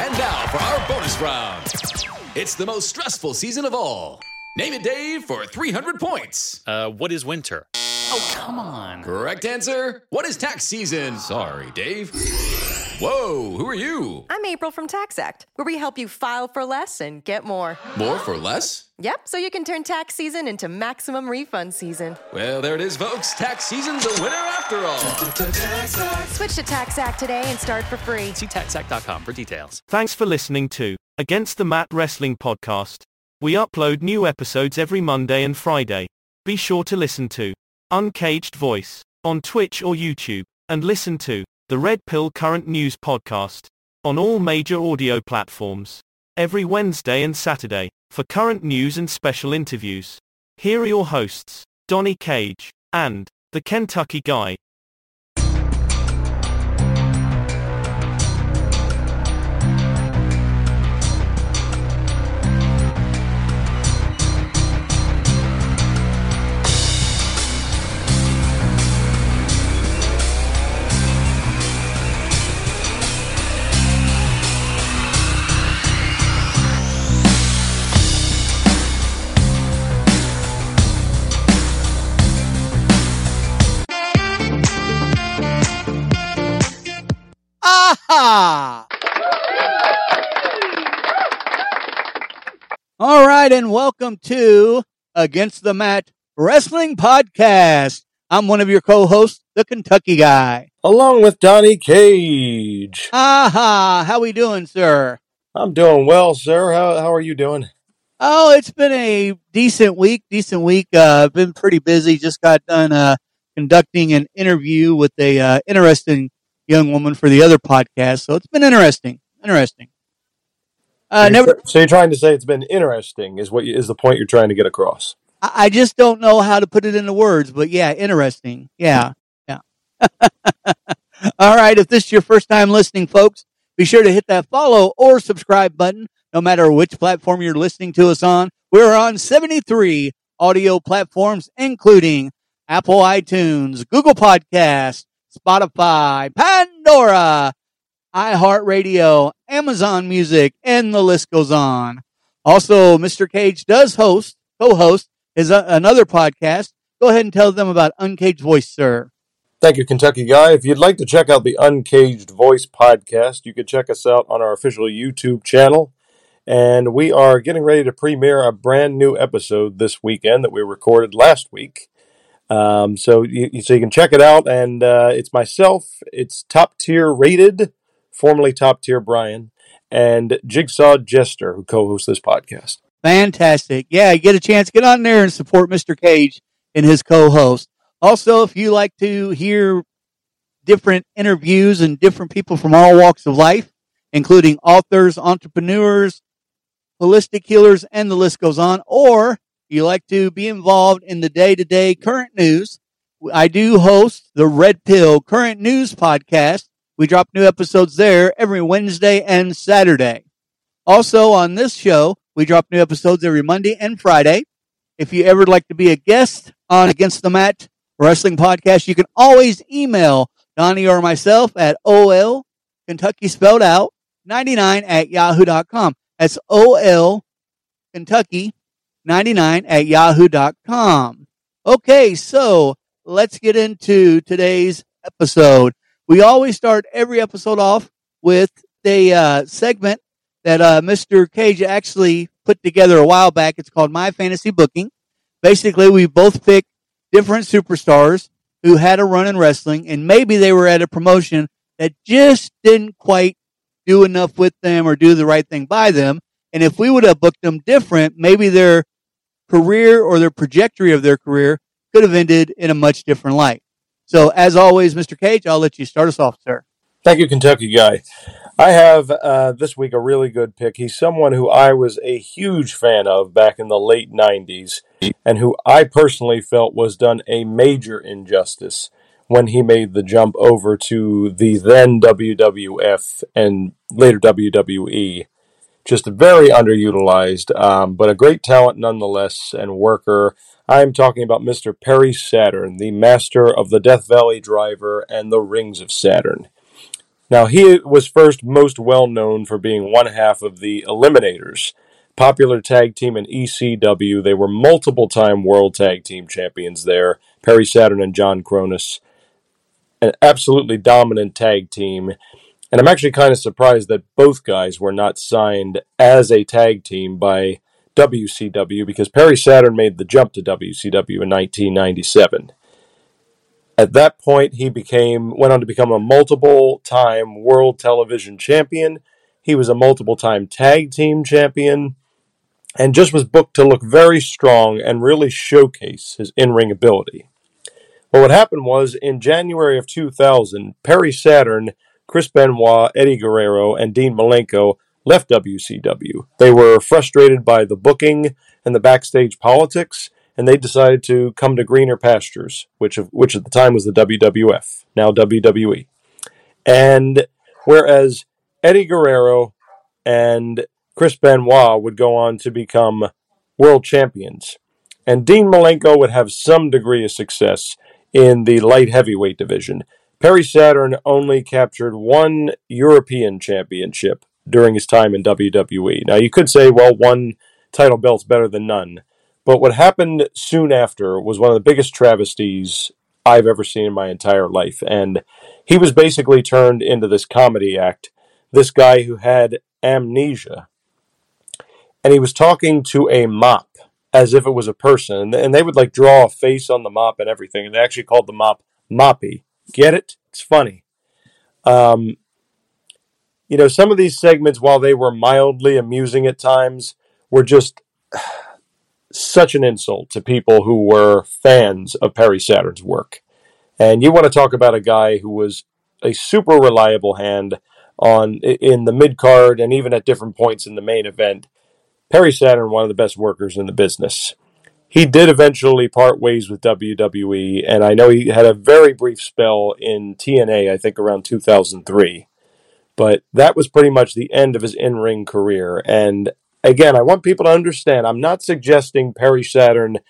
And now for our bonus round. It's the most stressful season of all. Name it, Dave, for 300 points. Uh, what is winter? Oh, come on. Correct answer. What is tax season? Sorry, Dave. Whoa, who are you? I'm April from TaxAct, where we help you file for less and get more. More for less? Yep, so you can turn tax season into maximum refund season. Well, there it is, folks. Tax season's a winner after all. Switch to TaxAct today and start for free. See taxact.com for details. Thanks for listening to Against the Mat Wrestling Podcast. We upload new episodes every Monday and Friday. Be sure to listen to Uncaged Voice on Twitch or YouTube, and listen to the Red Pill Current News Podcast on all major audio platforms every Wednesday and Saturday for current news and special interviews. Here are your hosts, Donnie Cage and the Kentucky Guy. All right, and welcome to Against the Mat Wrestling Podcast. I'm one of your co-hosts, the Kentucky Guy. along with Donnie Cage. Aha! How we doing, sir? I'm doing well, sir. How how are you doing? Oh, it's been a decent week. Decent week. Uh, been pretty busy. Just got done uh, conducting an interview with a uh, interesting young woman for the other podcast. So it's been interesting. Interesting. Uh, So you're never. So you're trying to say it's been interesting? Is what you, is the point you're trying to get across? I I just don't know how to put it into words, but yeah, interesting. Yeah, yeah. All right. If this is your first time listening, folks, be sure to hit that follow or subscribe button, no matter which platform you're listening to us on. We're on 73 audio platforms, including Apple iTunes, Google Podcasts, Spotify, Pandora, iHeartRadio, Amazon Music, and the list goes on. Also, Mr. Cage does host, co-host is a, another podcast. Go ahead and tell them about Uncaged Voice, sir. Thank you, Kentucky Guy. If you'd like to check out the Uncaged Voice podcast, you can check us out on our official YouTube channel. And we are getting ready to premiere a brand new episode this weekend that we recorded last week. Um, so you, so you can check it out, and uh, it's myself. It's top tier rated, formerly top tier Brian, and Jigsaw Jester who co-hosts this podcast. Fantastic. Yeah, get a chance, get on there and support Mr. Cage and his co-host. Also, if you like to hear different interviews and different people from all walks of life, including authors, entrepreneurs, holistic healers, and the list goes on, or you like to be involved in the day-to-day current news, I do host the Red Pill Current News Podcast. We drop new episodes there every Wednesday and Saturday. Also on this show, we drop new episodes every Monday and Friday. If you ever like to be a guest on Against the Mat Wrestling Podcast, you can always email Donnie or myself at OL Kentucky spelled out 99 at yahoo.com. That's OL Kentucky 99 at yahoo.com. Okay, so let's get into today's episode. We always start every episode off with a uh, segment that uh, Mr. Cage actually put together a while back. It's called My Fantasy Booking. Basically, we both pick different superstars who had a run in wrestling, and maybe they were at a promotion that just didn't quite do enough with them or do the right thing by them. And if we would have booked them different, maybe their career or their trajectory of their career could have ended in a much different light. So, as always, Mr. Cage, I'll let you start us off, sir. Thank you, Kentucky guy. I have uh, this week a really good pick. He's someone who I was a huge fan of back in the late 90s and who I personally felt was done a major injustice when he made the jump over to the then WWF and later WWE. Just very underutilized, um, but a great talent nonetheless and worker. I'm talking about Mr. Perry Saturn, the master of the Death Valley Driver and the Rings of Saturn. Now, he was first most well known for being one half of the Eliminators, popular tag team in ECW. They were multiple time world tag team champions there, Perry Saturn and John Kronus. An absolutely dominant tag team. And I'm actually kind of surprised that both guys were not signed as a tag team by WCW because Perry Saturn made the jump to WCW in 1997. At that point, he became went on to become a multiple time world television champion. He was a multiple time tag team champion and just was booked to look very strong and really showcase his in ring ability. But what happened was in January of 2000, Perry Saturn, Chris Benoit, Eddie Guerrero, and Dean Malenko left WCW. They were frustrated by the booking and the backstage politics, and they decided to come to greener pastures, which, which at the time was the WWF, now WWE. And whereas Eddie Guerrero and Chris Benoit would go on to become world champions. And Dean Malenko would have some degree of success in the light heavyweight division. Perry Saturn only captured one European championship during his time in WWE. Now, you could say, well, one title belt's better than none. But what happened soon after was one of the biggest travesties I've ever seen in my entire life. And he was basically turned into this comedy act. This guy who had amnesia and he was talking to a mop as if it was a person, and they would like draw a face on the mop and everything, and they actually called the mop Moppy. Get it? It's funny. Um, you know, some of these segments, while they were mildly amusing at times, were just such an insult to people who were fans of Perry Saturn's work. And you want to talk about a guy who was a super reliable hand on in the mid card and even at different points in the main event. Perry Saturn, one of the best workers in the business. He did eventually part ways with WWE, and I know he had a very brief spell in TNA, I think around 2003. But that was pretty much the end of his in ring career. And again, I want people to understand I'm not suggesting Perry Saturn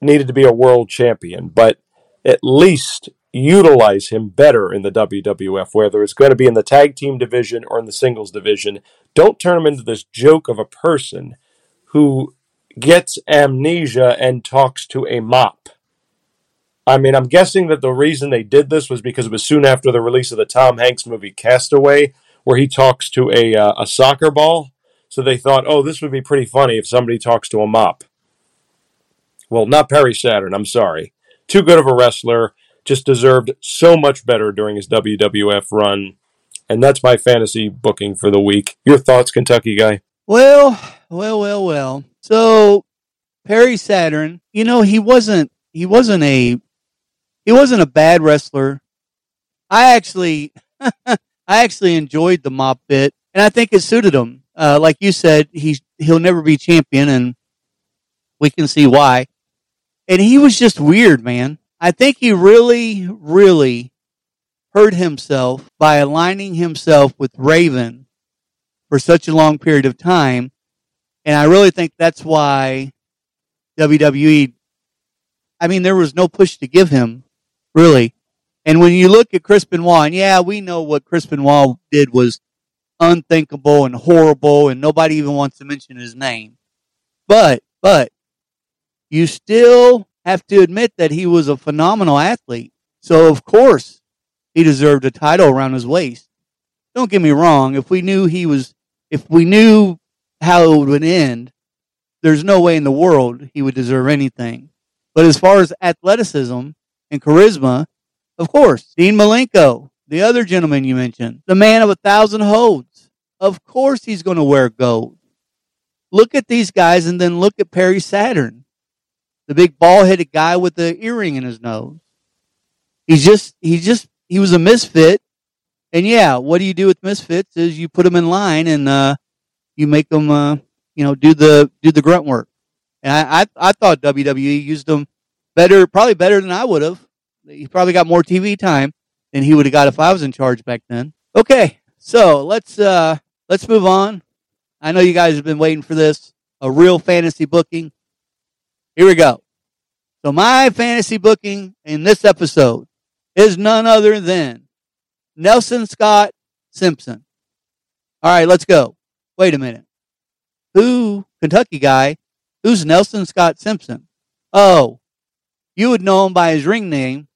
needed to be a world champion, but at least utilize him better in the WWF, whether it's going to be in the tag team division or in the singles division. Don't turn him into this joke of a person who gets amnesia and talks to a mop. I mean, I'm guessing that the reason they did this was because it was soon after the release of the Tom Hanks movie Castaway, where he talks to a uh, a soccer ball. So they thought, oh, this would be pretty funny if somebody talks to a mop. Well, not Perry Saturn. I'm sorry. Too good of a wrestler just deserved so much better during his WWF run. And that's my fantasy booking for the week. Your thoughts, Kentucky guy? Well, well, well, well. So Perry Saturn, you know, he wasn't he wasn't a he wasn't a bad wrestler. I actually I actually enjoyed the mop bit, and I think it suited him. Uh, like you said, he's he'll never be champion, and we can see why. And he was just weird, man. I think he really, really hurt himself by aligning himself with Raven for such a long period of time. And I really think that's why WWE, I mean, there was no push to give him, really. And when you look at Chris Benoit, and yeah, we know what Chris Benoit did was unthinkable and horrible, and nobody even wants to mention his name. But, but, you still have to admit that he was a phenomenal athlete. So of course he deserved a title around his waist. Don't get me wrong. If we knew he was, if we knew how it would end, there's no way in the world he would deserve anything. But as far as athleticism and charisma, of course, Dean Malenko, the other gentleman you mentioned, the man of a thousand holds. Of course he's going to wear gold. Look at these guys and then look at Perry Saturn the big bald headed guy with the earring in his nose. He's just, he just, he was a misfit. And yeah, what do you do with misfits is you put them in line and, uh, you make them, uh, you know, do the, do the grunt work. And I, I, I thought WWE used them better, probably better than I would have. He probably got more TV time than he would have got if I was in charge back then. Okay. So let's, uh, let's move on. I know you guys have been waiting for this. A real fantasy booking. Here we go. So my fantasy booking in this episode is none other than Nelson Scott Simpson. All right, let's go. Wait a minute. Who, Kentucky guy, who's Nelson Scott Simpson? Oh, you would know him by his ring name,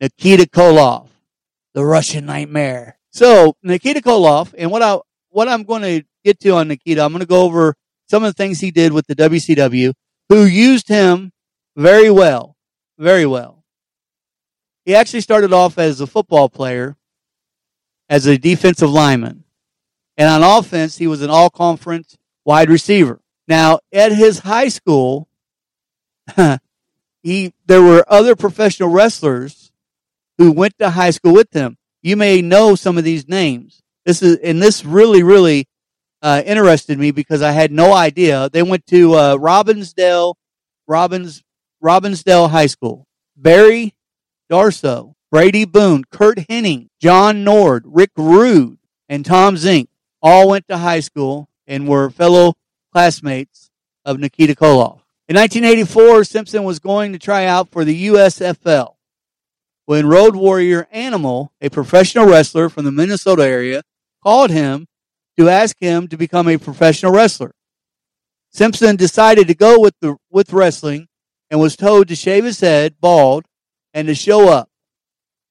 Nikita Koloff, the Russian Nightmare. So Nikita Koloff, and what I what I'm going to get to on Nikita, I'm going to go over some of the things he did with the WCW, who used him very well, very well. He actually started off as a football player, as a defensive lineman, and on offense he was an all conference wide receiver. Now at his high school, he there were other professional wrestlers who went to high school with him. You may know some of these names. This is and this really really uh, interested me because I had no idea. They went to uh, Robbinsdale, Robbins Robbinsdale High School. Barry Darsow, Brady Boone, Curt Hennig, John Nord, Rick Rude, and Tom Zenk all went to high school and were fellow classmates of Nikita Koloff. In 1984, Simpson was going to try out for the USFL when Road Warrior Animal, a professional wrestler from the Minnesota area, called him to ask him to become a professional wrestler. Simpson decided to go with the with wrestling and was told to shave his head bald and to show up.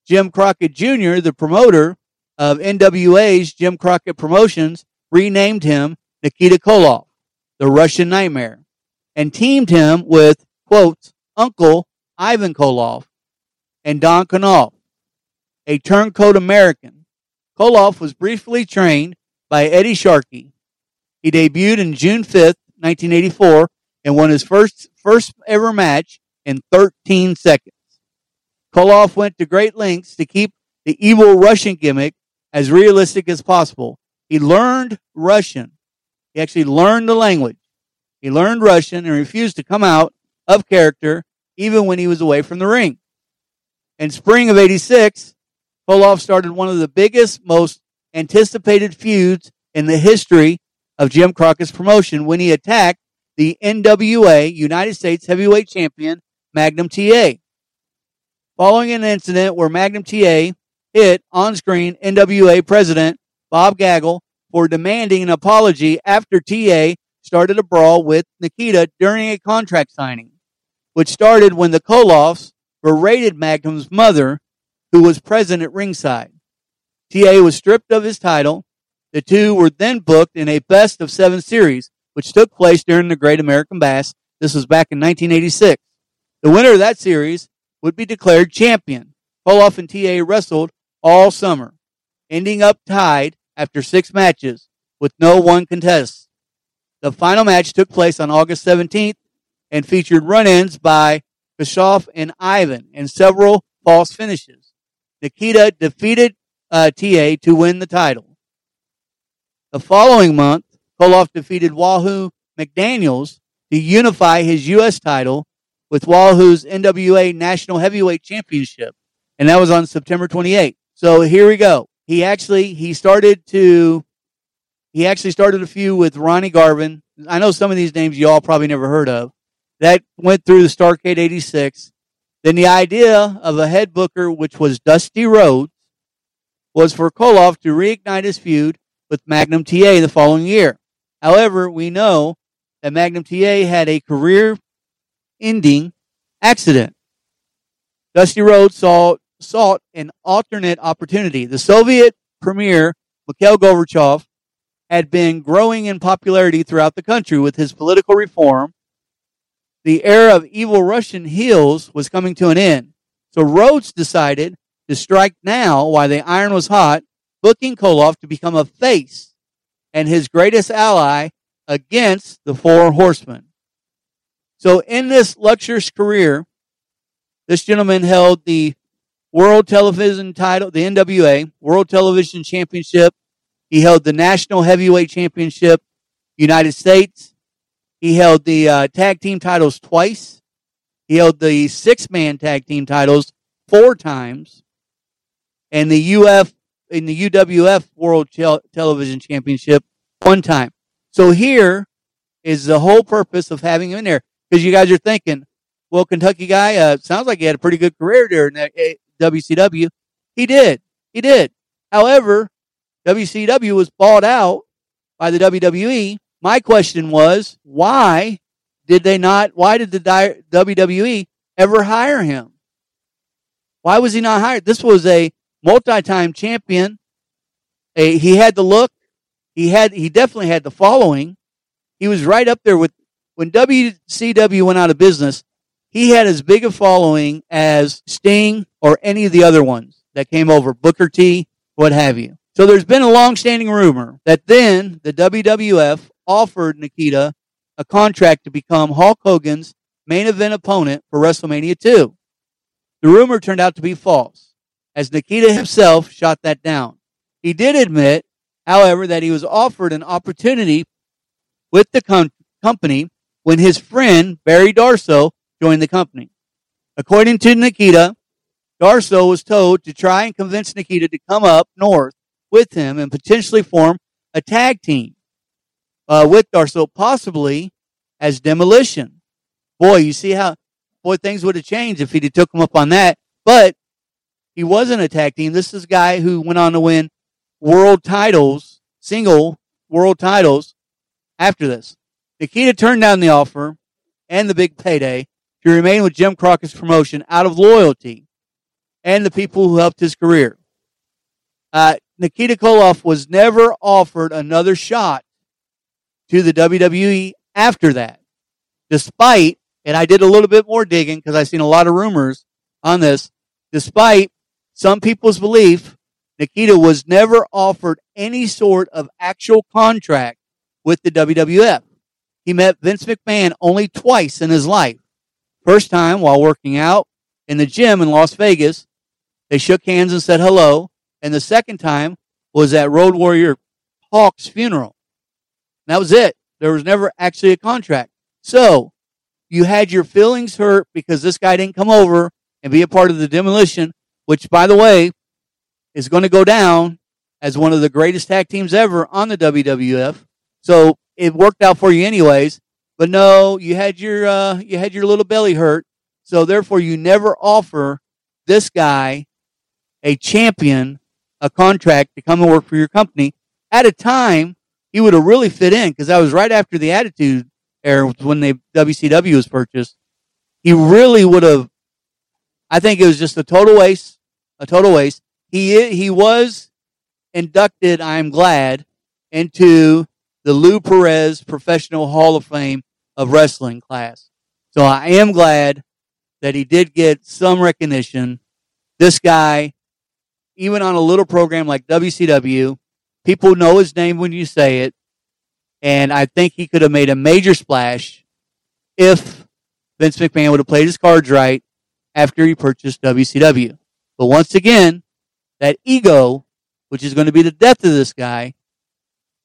Jim Crockett Jr., the promoter of NWA's Jim Crockett Promotions, renamed him Nikita Koloff, the Russian Nightmare, and teamed him with, quote, Uncle Ivan Koloff and Don Kernodle, a turncoat American. Koloff was briefly trained by Eddie Sharkey. He debuted in June 5th, 1984, and won his first, first ever match in 13 seconds. Koloff went to great lengths to keep the evil Russian gimmick as realistic as possible. He learned Russian. He actually learned the language. He learned Russian and refused to come out of character even when he was away from the ring. In spring of 86, Koloff started one of the biggest, most anticipated feuds in the history of Jim Crockett's promotion when he attacked the NWA United States Heavyweight Champion Magnum TA. Following an incident where Magnum TA hit on-screen NWA President Bob Geigel for demanding an apology after TA started a brawl with Nikita during a contract signing, which started when the Koloffs berated Magnum's mother, who was present at ringside. TA was stripped of his title. The two were then booked in a best of seven series, which took place during the Great American Bash. This was back in 1986. The winner of that series would be declared champion. Koloff and TA wrestled all summer, ending up tied after six matches with no one contest. The final match took place on August 17th and featured run-ins by Bischoff and Ivan and several false finishes. Nikita defeated uh, TA to win the title. The following month, Koloff defeated Wahoo McDaniels to unify his U.S. title with Wahoo's NWA National Heavyweight Championship, and that was on September 28th. So here we go. He actually he started to he actually started a feud with Ronnie Garvin. I know some of these names you all probably never heard of. That went through the Starcade 86. Then the idea of a head booker, which was Dusty Rhodes, was for Koloff to reignite his feud with Magnum TA the following year. However, we know that Magnum TA had a career ending accident. Dusty Rhodes saw, sought an alternate opportunity. The Soviet premier, Mikhail Gorbachev, had been growing in popularity throughout the country with his political reform. The era of evil Russian heels was coming to an end. So Rhodes decided to strike now while the iron was hot, booking Koloff to become a face and his greatest ally against the Four Horsemen. So in this luxurious career, this gentleman held the World Television title, the NWA World Television Championship. He held the National Heavyweight Championship, United States. He held the uh, tag team titles twice. He held the six man tag team titles four times and the UF in the UWF World Television Championship one time. So here is the whole purpose of having him in there because you guys are thinking, well, Kentucky guy uh, sounds like he had a pretty good career there in WCW. He did, he did. However, WCW was bought out by the WWE. My question was, why did they not, why did the WWE ever hire him? Why was he not hired? This was a multi-time champion. A, he had the look. He had, he definitely had the following. He was right up there with, when WCW went out of business, he had as big a following as Sting or any of the other ones that came over, Booker T, what have you. So there's been a long-standing rumor that then the WWF offered Nikita a contract to become Hulk Hogan's main event opponent for WrestleMania 2. The rumor turned out to be false, as Nikita himself shot that down. He did admit, however, that he was offered an opportunity with the com- company when his friend Barry Darsow joined the company. According to Nikita, Darsow was told to try and convince Nikita to come up north with him and potentially form a tag team uh, with Darsow, possibly as Demolition. Boy, you see how boy things would have changed if he'd took him up on that. But he wasn't a tag team. This is a guy who went on to win world titles, single world titles after this. Nikita turned down the offer and the big payday to remain with Jim Crockett's promotion out of loyalty and the people who helped his career. Uh, Nikita Koloff was never offered another shot to the WWE after that, despite, and I did a little bit more digging because I've seen a lot of rumors on this, despite some people's belief, Nikita was never offered any sort of actual contract with the WWF. He met Vince McMahon only twice in his life. First time while working out in the gym in Las Vegas. They shook hands and said hello. And the second time was at Road Warrior Hawk's funeral. And that was it. There was never actually a contract. So you had your feelings hurt because this guy didn't come over and be a part of the demolition, which by the way, is going to go down as one of the greatest tag teams ever on the WWF. So it worked out for you anyways. But no, you had your uh, you had your little belly hurt, so therefore you never offer this guy a champion a contract to come and work for your company at a time he would have really fit in because that was right after the Attitude Era when the WCW was purchased. He really would have. I think it was just a total waste, a total waste. He he was inducted. I'm glad into the Lou Perez Professional Hall of Fame of Wrestling class. So I am glad that he did get some recognition. This guy, even on a little program like WCW, people know his name when you say it. And I think he could have made a major splash if Vince McMahon would have played his cards right after he purchased WCW. But once again, that ego, which is going to be the death of this guy,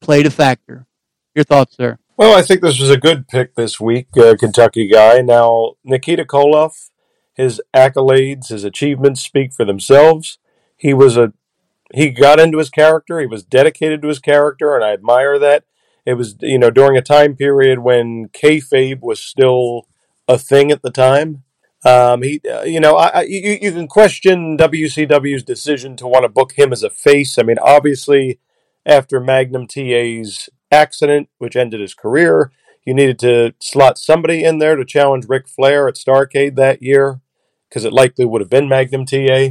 played a factor. Your thoughts, sir? Well, I think this was a good pick this week, uh, Kentucky guy. Now, Nikita Koloff, his accolades, his achievements speak for themselves. He was a he got into his character. He was dedicated to his character, and I admire that. It was you know during a time period when kayfabe was still a thing at the time. Um, he, uh, you know, I, I, you, you can question WCW's decision to want to book him as a face. I mean, obviously, after Magnum TA's accident, which ended his career. You needed to slot somebody in there to challenge Ric Flair at Starcade that year, because it likely would have been Magnum TA.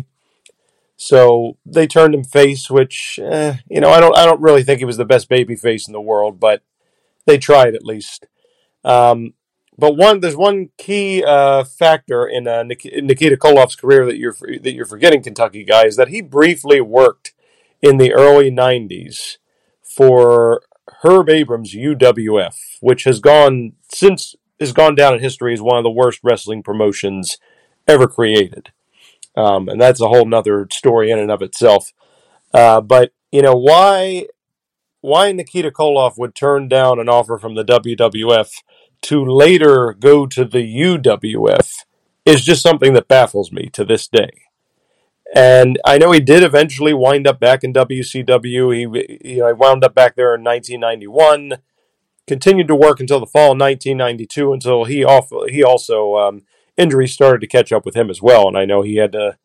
So they turned him face, which eh, you know I don't I don't really think he was the best baby face in the world, but they tried at least. Um, but one there's one key uh, factor in, uh, Nikita Koloff's career that you're that you're forgetting, Kentucky guy, is that he briefly worked in the early '90s for Herb Abrams UWF, which has gone since has gone down in history as one of the worst wrestling promotions ever created. Um, and that's a whole nother story in and of itself. Uh, but you know why why Nikita Koloff would turn down an offer from the WWF to later go to the UWF is just something that baffles me to this day. And I know he did eventually wind up back in WCW. He, he wound up back there in 1991. Continued to work until the fall of 1992 until he off, he also um, injuries started to catch up with him as well. And I know he had to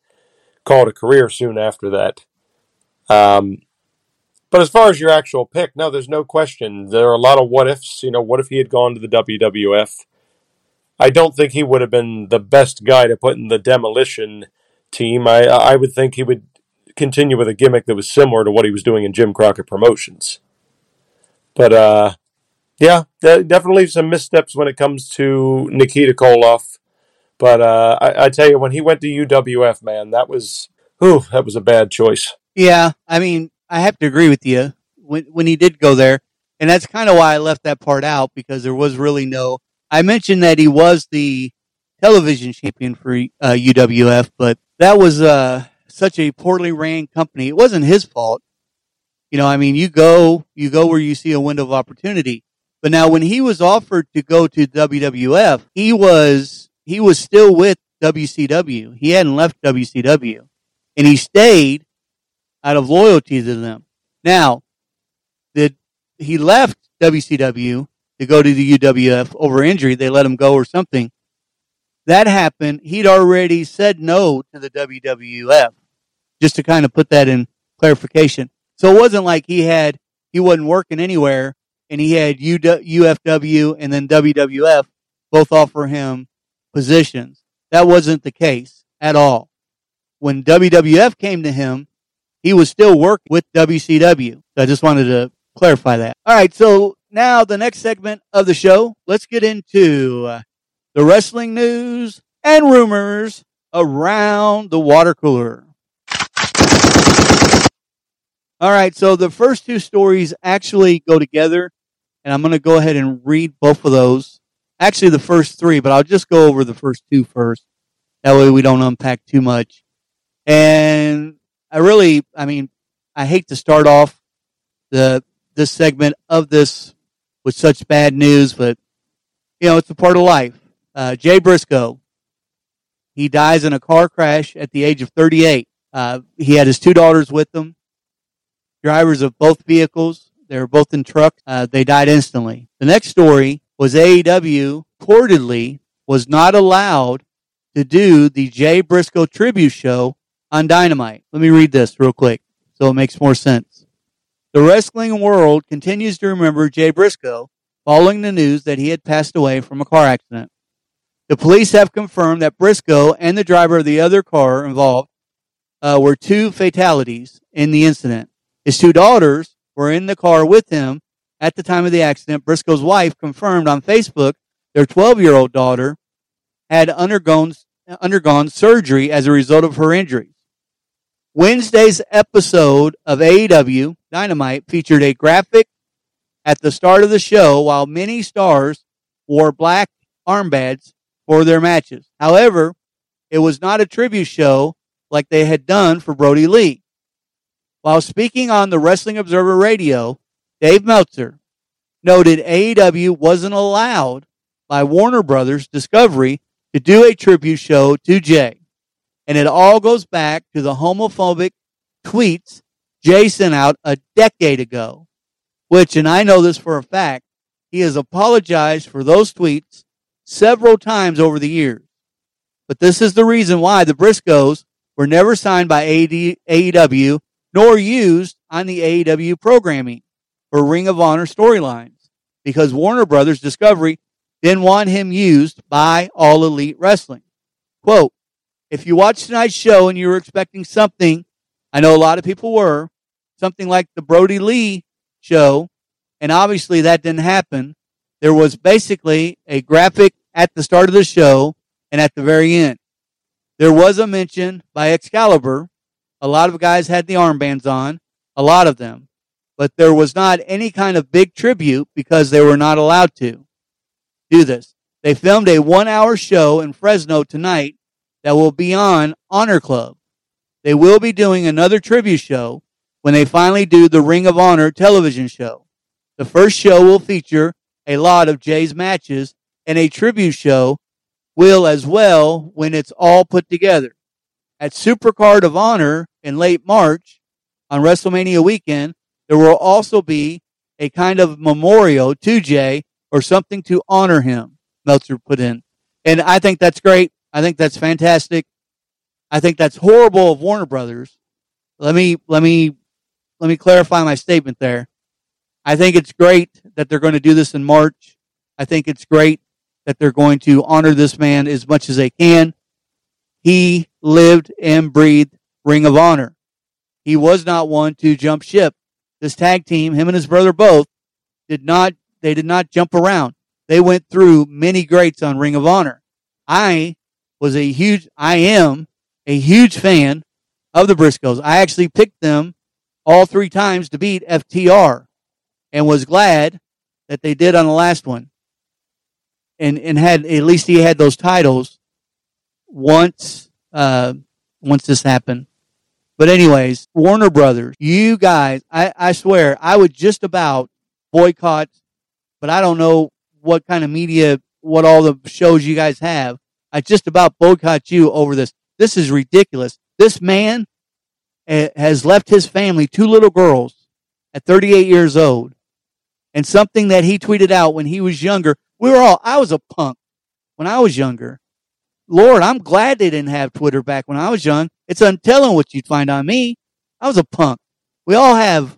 call it a career soon after that. Um, But as far as your actual pick, no, there's no question. There are a lot of what ifs. You know, what if he had gone to the WWF? I don't think he would have been the best guy to put in the demolition team. I I would think he would continue with a gimmick that was similar to what he was doing in Jim Crockett Promotions. But uh, yeah, definitely some missteps when it comes to Nikita Koloff. But uh, I, I tell you, when he went to UWF, man, that was whew, that was a bad choice. Yeah, I mean, I have to agree with you when when he did go there, and that's kind of why I left that part out because there was really no. I mentioned that he was the television champion for uh, UWF, but that was uh, such a poorly ran company. It wasn't his fault. You know, I mean, you go, you go where you see a window of opportunity. But now when he was offered to go to WWF, he was, he was still with WCW. He hadn't left WCW and he stayed out of loyalty to them. Now, that he left WCW to go to the UWF over injury. They let him go or something. That happened. He'd already said no to the WWF just to kind of put that in clarification. So it wasn't like he had, he wasn't working anywhere and he had UFW and then WWF both offer him positions. That wasn't the case at all. When WWF came to him, he was still working with WCW. So I just wanted to clarify that. All right. So now the next segment of the show, let's get into uh, the wrestling news and rumors around the water cooler. All right, so the first two stories actually go together, and I'm going to go ahead and read both of those. Actually, the first three, but I'll just go over the first two first. That way we don't unpack too much. And I really, I mean, I hate to start off the this segment of this with such bad news, but you know, it's a part of life. Uh, Jay Briscoe, he dies in a car crash at the age of 38. Uh, he had his two daughters with him drivers of both vehicles. They were both in trucks. Uh, they died instantly. The next story was AEW reportedly was not allowed to do the Jay Briscoe tribute show on Dynamite. Let me read this real quick so it makes more sense. The wrestling world continues to remember Jay Briscoe following the news that he had passed away from a car accident. The police have confirmed that Briscoe and the driver of the other car involved uh, were two fatalities in the incident. His two daughters were in the car with him at the time of the accident. Briscoe's wife confirmed on Facebook their 12 year old daughter had undergone, undergone surgery as a result of her injuries. Wednesday's episode of AEW Dynamite featured a graphic at the start of the show while many stars wore black armbands for their matches. However, it was not a tribute show like they had done for Brodie Lee. While speaking on the Wrestling Observer Radio, Dave Meltzer noted AEW wasn't allowed by Warner Brothers Discovery to do a tribute show to Jay. And it all goes back to the homophobic tweets Jay sent out a decade ago, which, and I know this for a fact, he has apologized for those tweets several times over the years. But this is the reason why the Briscoes were never signed by AEW nor used on the AEW programming for Ring of Honor storylines because Warner Brothers Discovery didn't want him used by All Elite Wrestling. Quote, if you watch tonight's show and you were expecting something, I know a lot of people were, something like the Brodie Lee show, and obviously that didn't happen. There was basically a graphic at the start of the show and at the very end. There was a mention by Excalibur a lot of guys had the armbands on, a lot of them, but there was not any kind of big tribute because they were not allowed to do this. They filmed a one hour show in Fresno tonight that will be on Honor Club. They will be doing another tribute show when they finally do the Ring of Honor television show. The first show will feature a lot of Jay's matches and a tribute show will as well when it's all put together at Supercard of Honor in late March on WrestleMania weekend, there will also be a kind of memorial to Jay or something to honor him, Meltzer put in. And I think that's great. I think that's fantastic. I think that's horrible of Warner Brothers. Let me, let me let me clarify my statement there. I think it's great that they're going to do this in March. I think it's great that they're going to honor this man as much as they can. He lived and breathed Ring of Honor. He was not one to jump ship. This tag team, him and his brother both, did not, they did not jump around. They went through many greats on Ring of Honor. I was a huge, I am a huge fan of the Briscoes. I actually picked them all three times to beat FTR and was glad that they did on the last one. And, and had, at least he had those titles once, uh, once this happened. But anyways, Warner Brothers, you guys, I, I swear, I would just about boycott, but I don't know what kind of media, what all the shows you guys have. I just about boycott you over this. This is ridiculous. This man eh, has left his family, two little girls, at 38 years old. And something that he tweeted out when he was younger, we were all, I was a punk when I was younger. Lord, I'm glad they didn't have Twitter back when I was young. It's untelling what you'd find on me. I was a punk. We all have,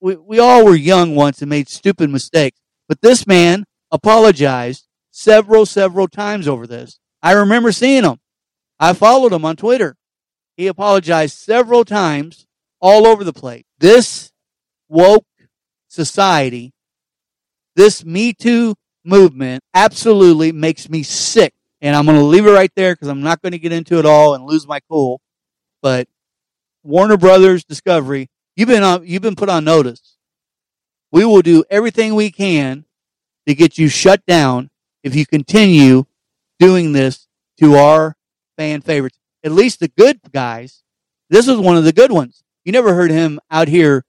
we, we all were young once and made stupid mistakes. But this man apologized several, several times over this. I remember seeing him. I followed him on Twitter. He apologized several times all over the place. This woke society, this Me Too movement absolutely makes me sick. And I'm going to leave it right there because I'm not going to get into it all and lose my cool. But Warner Brothers Discovery, you've been on, you've been put on notice. We will do everything we can to get you shut down if you continue doing this to our fan favorites. At least the good guys. This was one of the good ones. You never heard him out here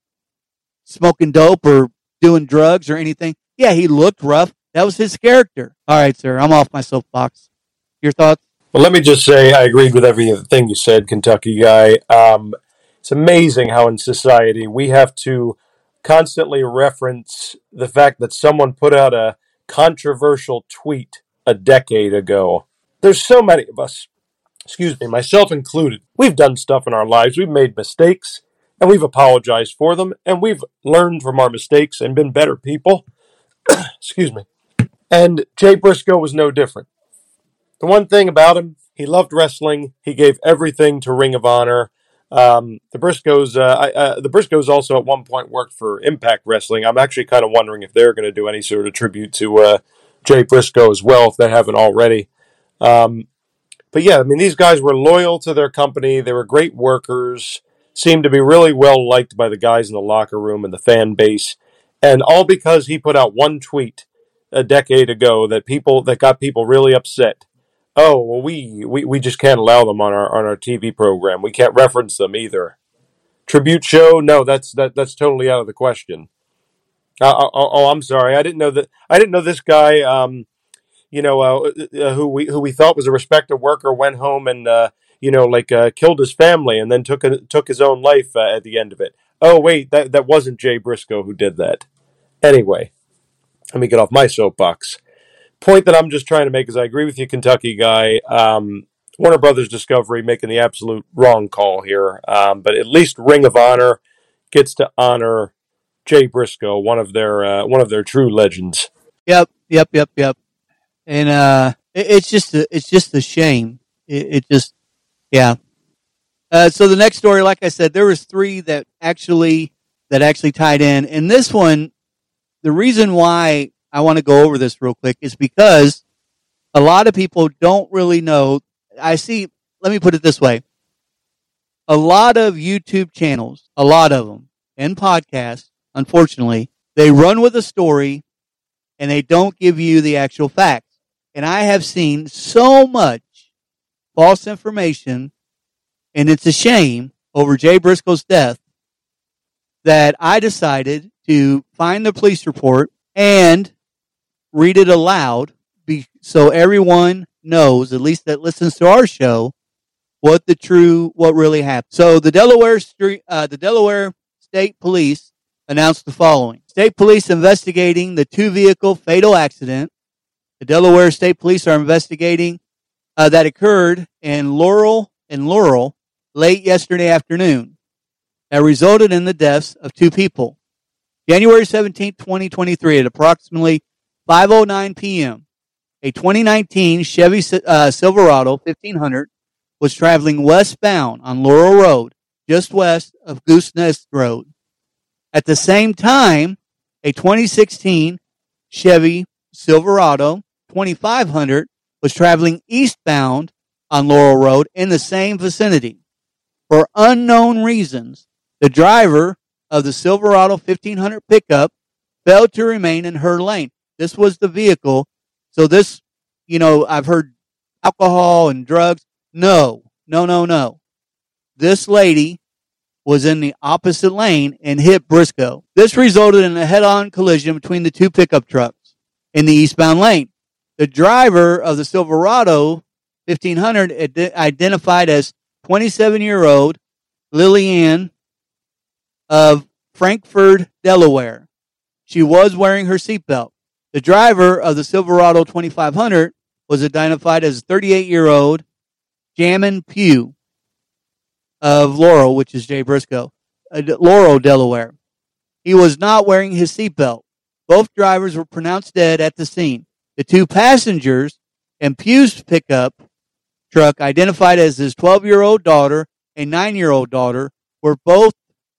smoking dope or doing drugs or anything. Yeah, he looked rough. That was his character. All right, sir. I'm off my soapbox. Your thoughts? Well, let me just say I agreed with everything you said, Kentucky guy. Um, it's amazing how in society we have to constantly reference the fact that someone put out a controversial tweet a decade ago. There's so many of us, excuse me, myself included. We've done stuff in our lives, we've made mistakes, and we've apologized for them, and we've learned from our mistakes and been better people. excuse me. And Jay Briscoe was no different. The one thing about him, he loved wrestling. He gave everything to Ring of Honor. Um, the Briscoes, uh, I, uh, the Briscoes also at one point worked for Impact Wrestling. I'm actually kind of wondering if they're going to do any sort of tribute to uh, Jay Briscoe as well, if they haven't already. Um, but yeah, I mean, these guys were loyal to their company. They were great workers. Seemed to be really well liked by the guys in the locker room and the fan base, and all because he put out one tweet a decade ago that people that got people really upset oh well we, we we just can't allow them on our on our TV program. We can't reference them either. Tribute show? No, that's that that's totally out of the question. Uh, oh, oh, I'm sorry. I didn't know that. I didn't know this guy. Um, you know, uh, uh, who we who we thought was a respected worker went home and uh, you know, like uh, killed his family and then took a, took his own life uh, at the end of it. Oh wait, that that wasn't Jay Briscoe who did that. Anyway, let me get off my soapbox point that I'm just trying to make is I agree with you, Kentucky guy. Um, Warner Brothers Discovery making the absolute wrong call here, um, but at least Ring of Honor gets to honor Jay Briscoe, one of their uh, one of their true legends. Yep, yep, yep, yep. And uh, it, it's just a, it's just a shame. It, it just, yeah. Uh, so the next story, like I said, there was three that actually that actually tied in, and this one, the reason why I want to go over this real quick is because a lot of people don't really know. I see, let me put it this way. A lot of YouTube channels, a lot of them, and podcasts, unfortunately, they run with a story and they don't give you the actual facts. And I have seen so much false information, and it's a shame over Jay Briscoe's death that I decided to find the police report and read it aloud be, so everyone knows, at least that listens to our show, what the true, what really happened. So the Delaware Street, uh, the Delaware State Police announced the following: State Police investigating the two-vehicle fatal accident. The Delaware State Police are investigating uh, that occurred in Laurel and Laurel late yesterday afternoon. that resulted in the deaths of two people. January 17, 2023 at approximately 5:09 p.m. A 2019 Chevy uh, Silverado 1500 was traveling westbound on Laurel Road, just west of Goose Nest Road. At the same time, a 2016 Chevy Silverado 2500 was traveling eastbound on Laurel Road in the same vicinity. For unknown reasons, the driver of the Silverado 1500 pickup failed to remain in her lane. This was the vehicle. So this, you know, I've heard alcohol and drugs. No, no, no, no. This lady was in the opposite lane and hit Briscoe. This resulted in a head-on collision between the two pickup trucks in the eastbound lane. The driver of the Silverado 1500 identified as 27-year-old Lillian of Frankfort, Delaware. She was wearing her seatbelt. The driver of the Silverado 2500 was identified as 38 year old Jamin Pugh of Laurel, which is Jay Briscoe, uh, Laurel, Delaware. He was not wearing his seatbelt. Both drivers were pronounced dead at the scene. The two passengers and Pugh's pickup truck, identified as his 12 year old daughter and 9 year old daughter, were both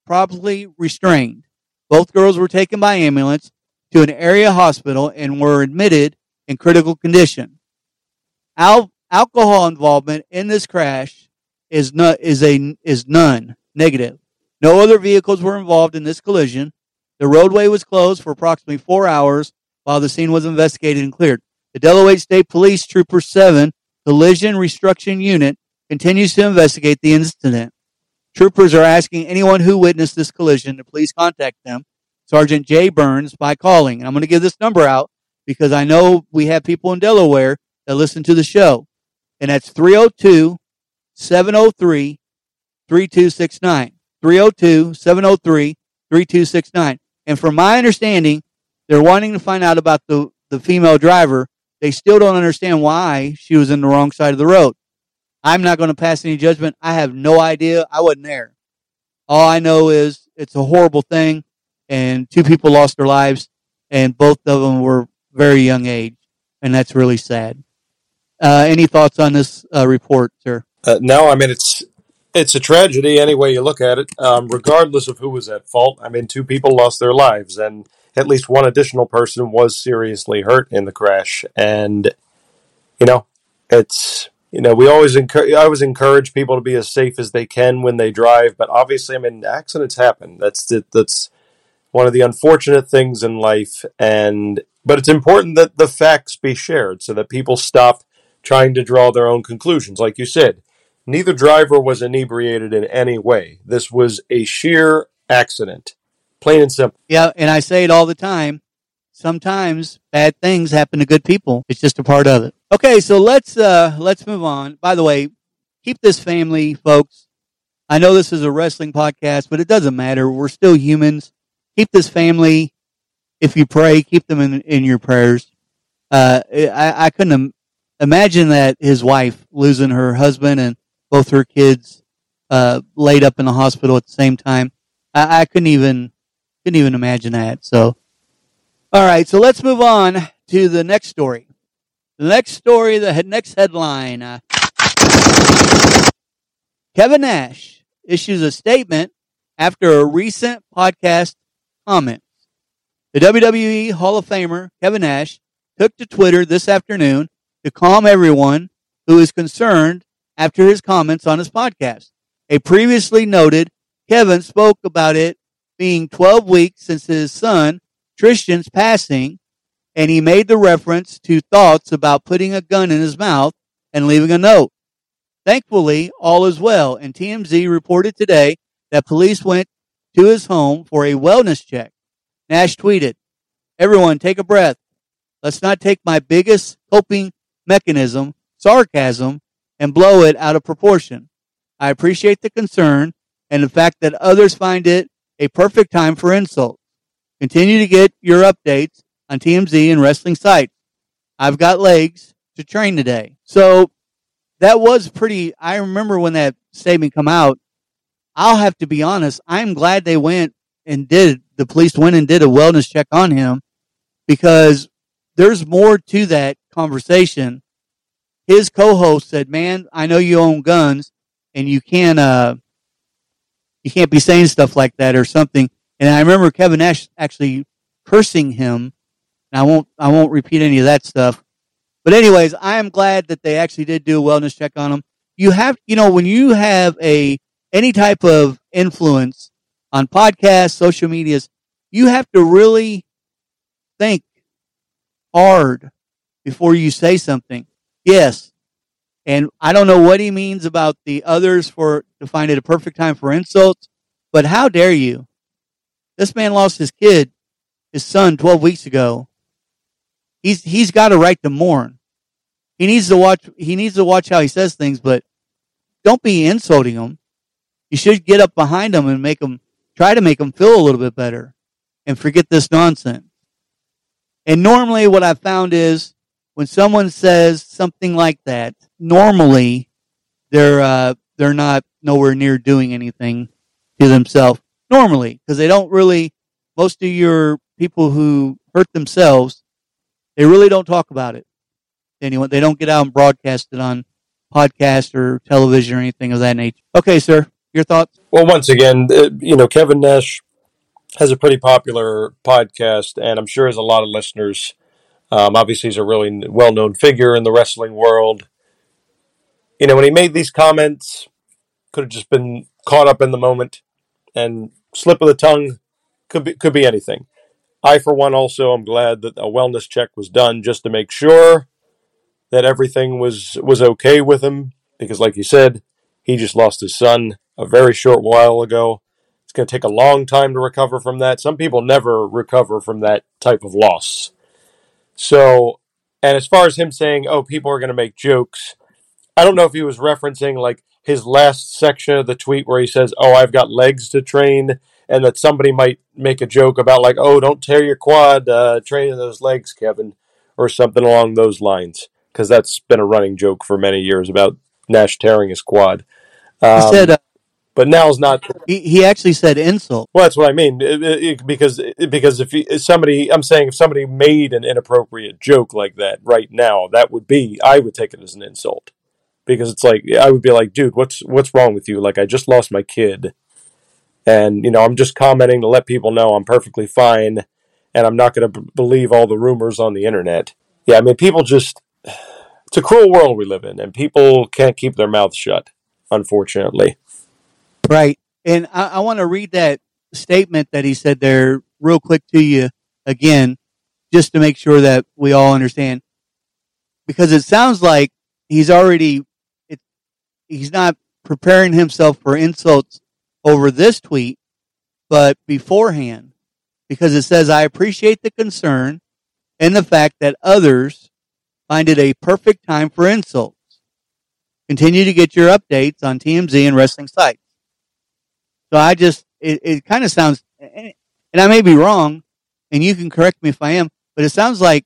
promptly restrained. Both girls were taken by ambulance to an area hospital and were admitted in critical condition. Al- alcohol involvement in this crash is not is a is none negative. No other vehicles were involved in this collision. The roadway was closed for approximately four hours while the scene was investigated and cleared. The Delaware State Police Trooper 7 Collision Reconstruction Unit continues to investigate the incident. Troopers are asking anyone who witnessed this collision to please contact them, Sergeant Jay Burns, by calling. And I'm going to give this number out because I know we have people in Delaware that listen to the show. And that's 302 703 3269. 302 703 3269. And from my understanding, they're wanting to find out about the, the female driver. They still don't understand why she was in the wrong side of the road. I'm not going to pass any judgment. I have no idea. I wasn't there. All I know is it's a horrible thing, and two people lost their lives, and both of them were very young age, and that's really sad. Uh, any thoughts on this uh, report, sir? Uh, no, I mean it's it's a tragedy any way you look at it, um, regardless of who was at fault. I mean, two people lost their lives, and at least one additional person was seriously hurt in the crash. And you know, it's you know, we always encourage, I always encourage people to be as safe as they can when they drive, but obviously, I mean, accidents happen. That's, that's one of the unfortunate things in life. And, but it's important that the facts be shared so that people stop trying to draw their own conclusions. Like you said, neither driver was inebriated in any way. This was a sheer accident. Plain and simple. Yeah. And I say it all the time. Sometimes bad things happen to good people. It's just a part of it. Okay, so let's uh let's move on. By the way, keep this family, folks. I know this is a wrestling podcast, but it doesn't matter. We're still humans. Keep this family. If you pray, keep them in in your prayers. Uh, I, I couldn't Im- imagine that his wife losing her husband and both her kids uh, laid up in the hospital at the same time. I, I couldn't even couldn't even imagine that. So, all right, so let's move on to the next story. The next story, the next headline. Uh, Kevin Nash issues a statement after a recent podcast comment. The WWE Hall of Famer Kevin Nash took to Twitter this afternoon to calm everyone who is concerned after his comments on his podcast. A previously noted Kevin spoke about it being 12 weeks since his son Tristan's passing and he made the reference to thoughts about putting a gun in his mouth and leaving a note. Thankfully, all is well, and TMZ reported today that police went to his home for a wellness check. Nash tweeted, Everyone take a breath. Let's not take my biggest coping mechanism, sarcasm, and blow it out of proportion. I appreciate the concern and the fact that others find it a perfect time for insults. Continue to get your updates on TMZ and wrestling sites. I've got legs to train today. So that was pretty, I remember when that statement come out, I'll have to be honest. I'm glad they went and did the police went and did a wellness check on him because there's more to that conversation. His co-host said, "Man, I know you own guns and you can't uh you can't be saying stuff like that or something." And I remember Kevin Nash actually cursing him. And I won't I won't repeat any of that stuff. But anyways, I am glad that they actually did do a wellness check on him. You have, you know, when you have a any type of influence on podcasts, social medias, you have to really think hard before you say something. Yes. And I don't know what he means about the others for to find it a perfect time for insults, but how dare you? This man lost his kid, his son 12 weeks ago. He's he's got a right to mourn. He needs to watch he needs to watch how he says things, but don't be insulting him. You should get up behind them and make him try to make them feel a little bit better and forget this nonsense. And normally what I've found is when someone says something like that, normally they're uh, they're not nowhere near doing anything to themselves. Normally, because they don't really. Most of your people who hurt themselves, they really don't talk about it. Anyone, they don't get out and broadcast it on podcast or television or anything of that nature. Okay, sir, your thoughts? Well, once again, uh, you know, Kevin Nash has a pretty popular podcast, and I'm sure has a lot of listeners. Um, obviously, he's a really well known figure in the wrestling world. You know, when he made these comments, could have just been caught up in the moment and slip of the tongue could be could be anything. I, for one, also am glad that a wellness check was done just to make sure that everything was was okay with him. Because, like you said, he just lost his son a very short while ago. It's going to take a long time to recover from that. Some people never recover from that type of loss. So, and as far as him saying, "Oh, people are going to make jokes," I don't know if he was referencing like his last section of the tweet where he says, "Oh, I've got legs to train." And that somebody might make a joke about like, "Oh, don't tear your quad uh, training those legs, Kevin," or something along those lines, because that's been a running joke for many years about Nash tearing his quad. Um, he said, uh, but now's not. he, he actually said insult. Well, that's what I mean. It- it- it- because because if, you, if somebody, I'm saying if somebody made an inappropriate joke like that right now, that would be I would take it as an insult because it's like I would be like, dude, what's what's wrong with you? Like I just lost my kid, and you know I'm just commenting to let people know I'm perfectly fine, and I'm not going to b- believe all the rumors on the internet. Yeah, I mean people just. It's a cruel world we live in, and people can't keep their mouths shut. Unfortunately. Right. And I, I want to read that statement that he said there real quick to you again, just to make sure that we all understand. Because it sounds like he's already, it, he's not preparing himself for insults over this tweet, but beforehand. Because it says, I appreciate the concern and the fact that others find it a perfect time for insults. Continue to get your updates on TMZ and wrestling sites. So I just, it, it kind of sounds, and I may be wrong, and you can correct me if I am, but it sounds like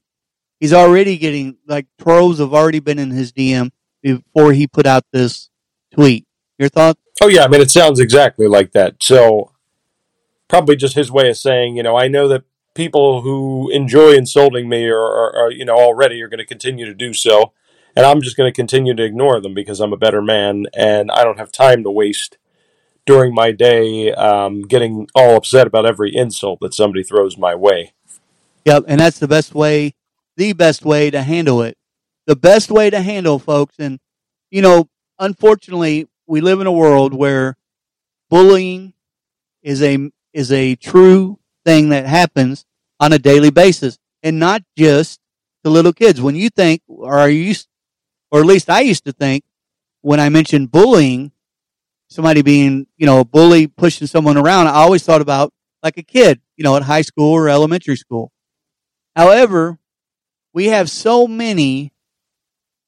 he's already getting, like, trolls have already been in his DM before he put out this tweet. Your thoughts? Oh yeah, I mean it sounds exactly like that. So probably just his way of saying, you know, I know that people who enjoy insulting me are, are you know already are going to continue to do so, and I'm just going to continue to ignore them because I'm a better man and I don't have time to waste during my day um, getting all upset about every insult that somebody throws my way. Yep. And that's the best way, the best way to handle it. The best way to handle folks. And, you know, unfortunately, we live in a world where bullying is a, is a true thing that happens on a daily basis and not just to little kids. When you think, or you, or at least I used to think when I mentioned bullying, somebody being, you know, a bully pushing someone around, I always thought about like a kid, you know, at high school or elementary school. However, we have so many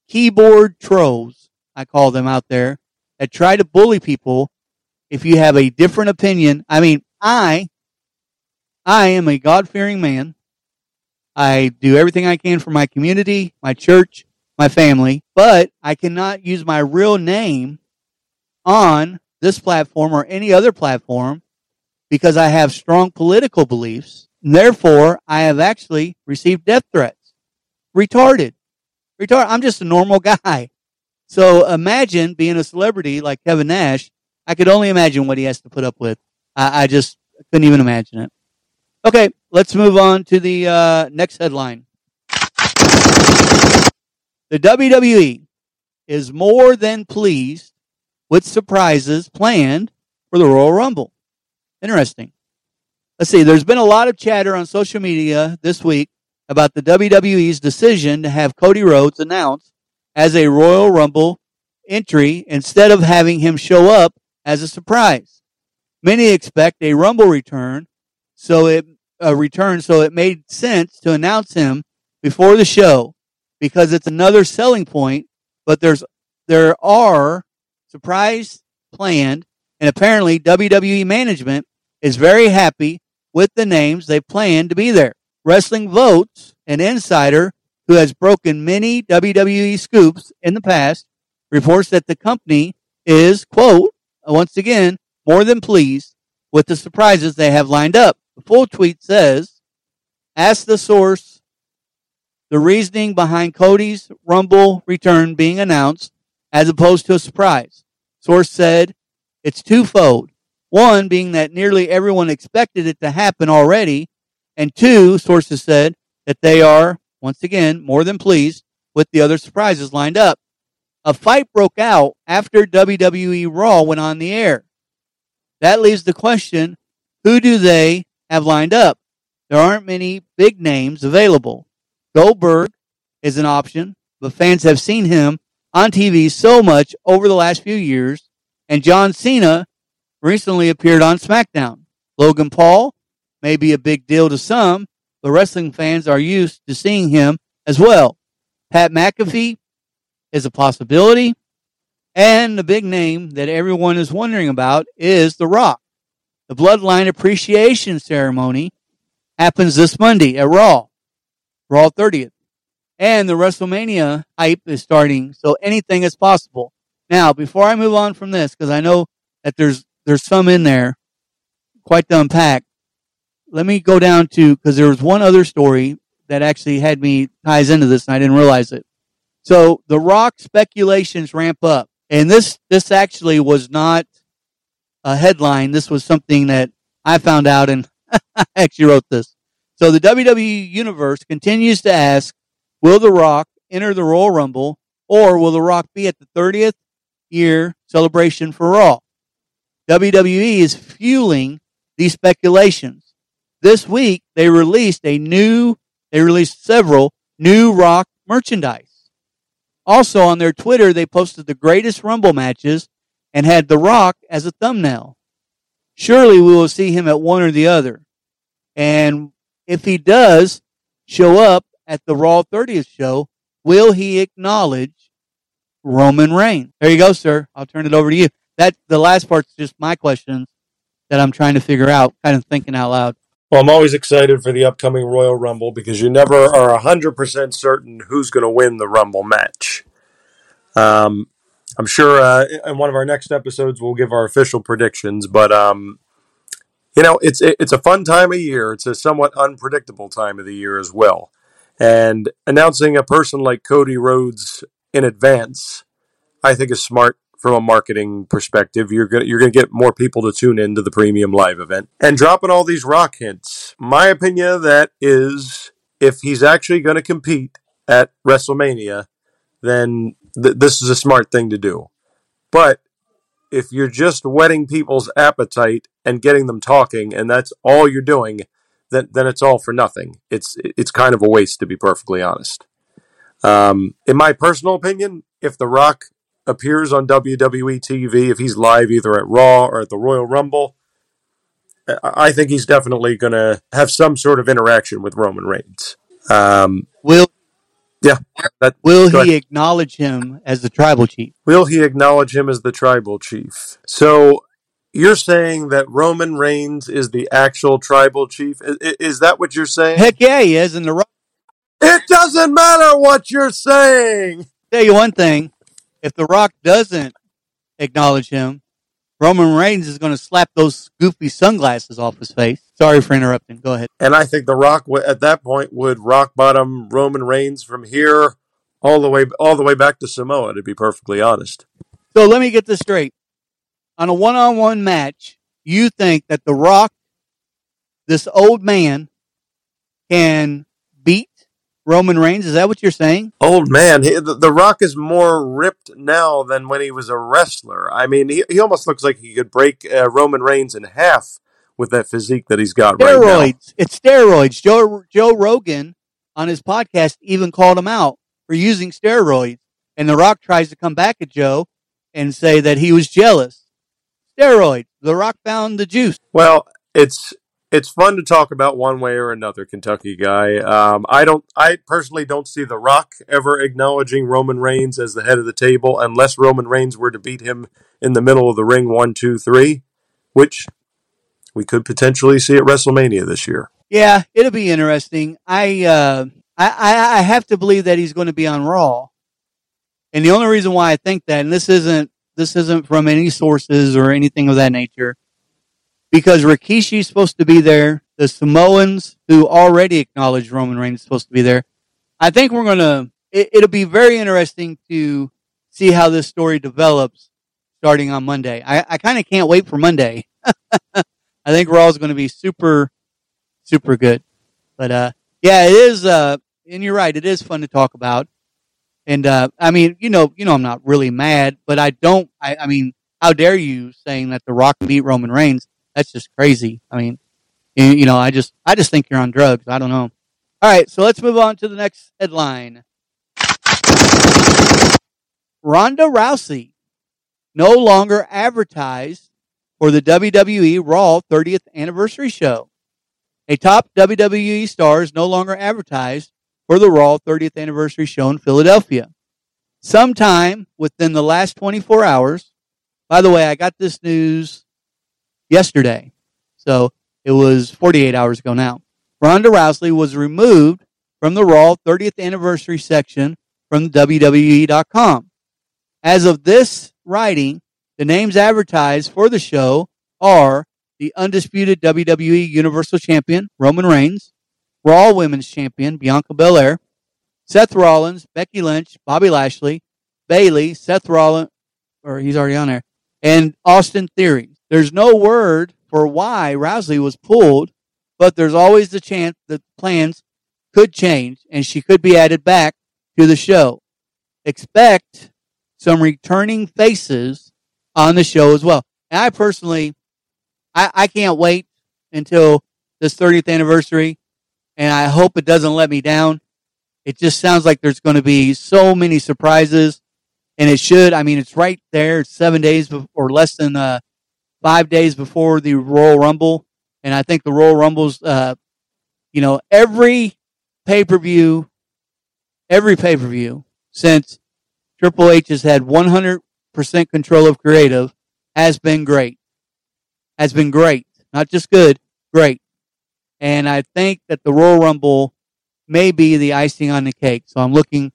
keyboard trolls, I call them out there, that try to bully people if you have a different opinion. I mean, I, I am a God fearing man. I do everything I can for my community, my church, my family, but I cannot use my real name on this platform or any other platform because I have strong political beliefs. Therefore, I have actually received death threats. Retarded. Retarded. I'm just a normal guy. So imagine being a celebrity like Kevin Nash. I could only imagine what he has to put up with. I, I just couldn't even imagine it. Okay, let's move on to the uh, next headline. The WWE is more than pleased with surprises planned for the Royal Rumble. Interesting. Let's see, there's been a lot of chatter on social media this week about the WWE's decision to have Cody Rhodes announced as a Royal Rumble entry instead of having him show up as a surprise. Many expect a Rumble return, so it a return, so it made sense to announce him before the show because it's another selling point. But there's there are surprise planned, and apparently WWE management is very happy with the names they plan to be there. Wrestling Votes, an insider who has broken many WWE scoops in the past, reports that the company is, quote, once again, more than pleased with the surprises they have lined up. The full tweet says, ask the source the reasoning behind Cody's Rumble return being announced as opposed to a surprise. Source said it's twofold. One being that nearly everyone expected it to happen already. And two, sources said that they are, once again, more than pleased with the other surprises lined up. A fight broke out after WWE Raw went on the air. That leaves the question, who do they have lined up? There aren't many big names available. Goldberg is an option, but fans have seen him on TV so much over the last few years, and John Cena recently appeared on SmackDown. Logan Paul may be a big deal to some, but wrestling fans are used to seeing him as well. Pat McAfee is a possibility. And the big name that everyone is wondering about is The Rock. The Bloodline Appreciation Ceremony happens this Monday at Raw, Raw 30th. And the WrestleMania hype is starting, so anything is possible. Now, before I move on from this, because I know that there's there's some in there quite to unpack. Let me go down to because there was one other story that actually had me ties into this, and I didn't realize it. So the Rock speculations ramp up, and this this actually was not a headline. This was something that I found out, and I actually wrote this. So the WWE universe continues to ask, will The Rock enter the Royal Rumble, or will The Rock be at the 30th year celebration for Raw? WWE is fueling these speculations. This week, they released a new, they released several new Rock merchandise. Also on their Twitter, they posted the greatest Rumble matches and had The Rock as a thumbnail. Surely we will see him at one or the other. And if he does show up at the Raw 30th show, will he acknowledge Roman Reigns? There you go, sir. I'll turn it over to you. That the last part's just my questions that I'm trying to figure out, kind of thinking out loud. Well, I'm always excited for the upcoming Royal Rumble because you never are 100% certain who's going to win the Rumble match. Um, I'm sure uh, in one of our next episodes we'll give our official predictions, but um, you know it's it's a fun time of year. It's a somewhat unpredictable time of the year as well, and announcing a person like Cody Rhodes in advance, I think is smart from a marketing perspective. You're gonna you're gonna get more people to tune into the premium live event and dropping all these rock hints. My opinion of that is if he's actually going to compete at WrestleMania, then th- this is a smart thing to do. But if you're just whetting people's appetite and getting them talking, and that's all you're doing, then then it's all for nothing. It's it's kind of a waste, to be perfectly honest. Um, in my personal opinion, if The Rock appears on WWE TV, if he's live either at Raw or at the Royal Rumble, I think he's definitely going to have some sort of interaction with Roman Reigns. Um, Will yeah, that, will he acknowledge him as the tribal chief? Will he acknowledge him as the tribal chief? So you're saying that Roman Reigns is the actual tribal chief? I- i- Is, that what you're saying? Heck yeah, he is. And the Rock. It doesn't matter what you're saying. Tell you one thing: if the Rock doesn't acknowledge him, Roman Reigns is going to slap those goofy sunglasses off his face. Sorry for interrupting. Go ahead. And I think The Rock w- at that point would rock bottom Roman Reigns from here all the way all the way back to Samoa. To be perfectly honest, So let me get this straight. On a one-on-one match, you think that The Rock, this old man, can beat Roman Reigns? Is that what you're saying? old man, he, the, the Rock is more ripped now than when he was a wrestler. I mean, he, he almost looks like he could break uh, Roman Reigns in half with that physique that he's got right now. Steroids. It's steroids. Joe Joe Rogan on his podcast even called him out for using steroids. And The Rock tries to come back at Joe and say that he was jealous. Steroids. The Rock found the juice. Well, it's it's fun to talk about one way or another, Kentucky guy. Um, I don't. I personally don't see The Rock ever acknowledging Roman Reigns as the head of the table unless Roman Reigns were to beat him in the middle of the ring, one, two, three, which we could potentially see at WrestleMania this year. Yeah, it'll be interesting. I uh, I, I I have to believe that he's going to be on Raw, and the only reason why I think that, and this isn't this isn't from any sources or anything of that nature, because Rikishi's supposed to be there. The Samoans, who already acknowledged Roman Reigns, is supposed to be there. I think we're gonna. It, it'll be very interesting to see how this story develops starting on Monday. I, I kind of can't wait for Monday. I think Raw is going to be super super good. But uh, yeah, it is. Uh, and you're right, it is fun to talk about. And uh, I mean, you know, you know, I'm not really mad, but I don't. I, I mean, how dare you saying that The Rock beat Roman Reigns? That's just crazy. I mean, you, you know, I just, I just think you're on drugs. I don't know. All right, so let's move on to the next headline. Ronda Rousey no longer advertised for the WWE Raw 30th anniversary show. A top WWE star is no longer advertised for the Raw 30th anniversary show in Philadelphia. Sometime within the last 24 hours, by the way, I got this news yesterday, so it was 48 hours ago now. Ronda Rousey was removed from the Raw 30th anniversary section from WWE.com. As of this writing, the names advertised for the show are the undisputed WWE Universal Champion, Roman Reigns, Raw Women's Champion, Bianca Belair, Seth Rollins, Becky Lynch, Bobby Lashley, Bayley, Seth Rollins, or he's already on there, and Austin Theory. There's no word for why Rousey was pulled, but there's always the chance that plans could change and she could be added back to the show. Expect some returning faces on the show as well. And I personally, I, I can't wait until this 30th anniversary, and I hope it doesn't let me down. It just sounds like there's going to be so many surprises, and it should. I mean, it's right there. It's seven days or less than uh, five days before the Royal Rumble, and I think the Royal Rumble's, uh, you know, every pay per view, every pay per view since Triple H has had 100% control of creative has been great. Has been great. Not just good, great. And I think that the Royal Rumble may be the icing on the cake. So I'm looking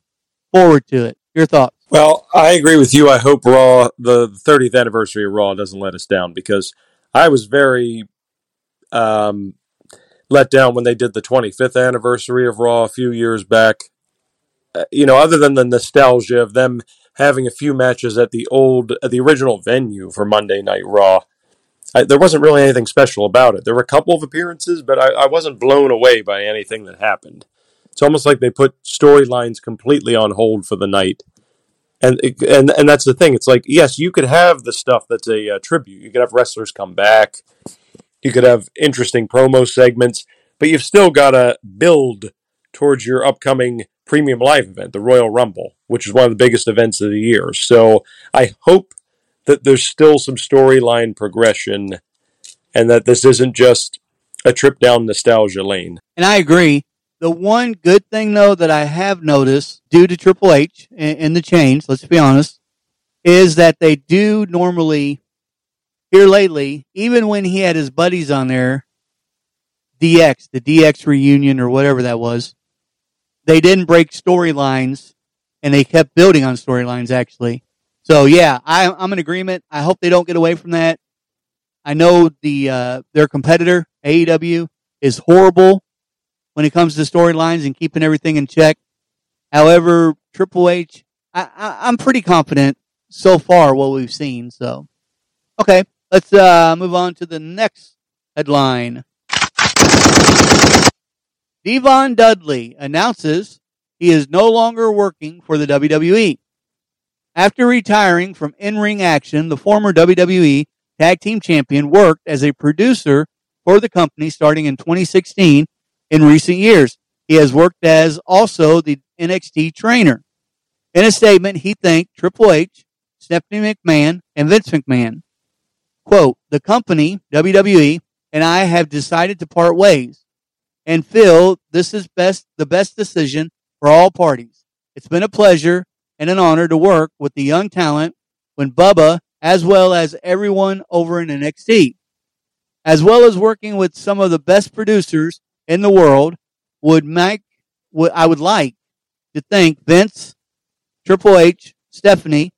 forward to it. Your thoughts? Well, I agree with you. I hope Raw, the 30th anniversary of Raw, doesn't let us down because I was very um, let down when they did the 25th anniversary of Raw a few years back. Uh, you know, other than the nostalgia of them having a few matches at the old, at the original venue for Monday Night Raw, I, there wasn't really anything special about it. There were a couple of appearances, but I, I wasn't blown away by anything that happened. It's almost like they put storylines completely on hold for the night and and and that's the thing. It's like yes, you could have the stuff that's a uh, tribute. You could have wrestlers come back. You could have interesting promo segments, but you've still got to build towards your upcoming premium live event, the Royal Rumble, which is one of the biggest events of the year. So I hope that there's still some storyline progression, and that this isn't just a trip down nostalgia lane. And I agree. The one good thing, though, that I have noticed due to Triple H and, the change, let's be honest, is that they do normally, here lately, even when he had his buddies on there, DX, the DX reunion or whatever that was, they didn't break storylines and they kept building on storylines actually. So yeah, I, I'm in agreement. I hope they don't get away from that. I know the uh, their competitor AEW is horrible when it comes to storylines and keeping everything in check. However, Triple H, I, I, I'm pretty confident so far what we've seen. So, okay, let's uh, move on to the next headline. Devon Dudley announces he is no longer working for the WWE. After retiring from in-ring action, the former WWE Tag Team Champion worked as a producer for the company starting in 2016. In recent years, he has worked as also the NXT trainer. In a statement, he thanked Triple H, Stephanie McMahon, and Vince McMahon. Quote, the company, WWE, and I have decided to part ways and feel this is best, the best decision for all parties. It's been a pleasure and an honor to work with the young talent when Bubba, as well as everyone over in NXT, as well as working with some of the best producers in the world, would make, what I would like to thank Vince, Triple H, Stephanie,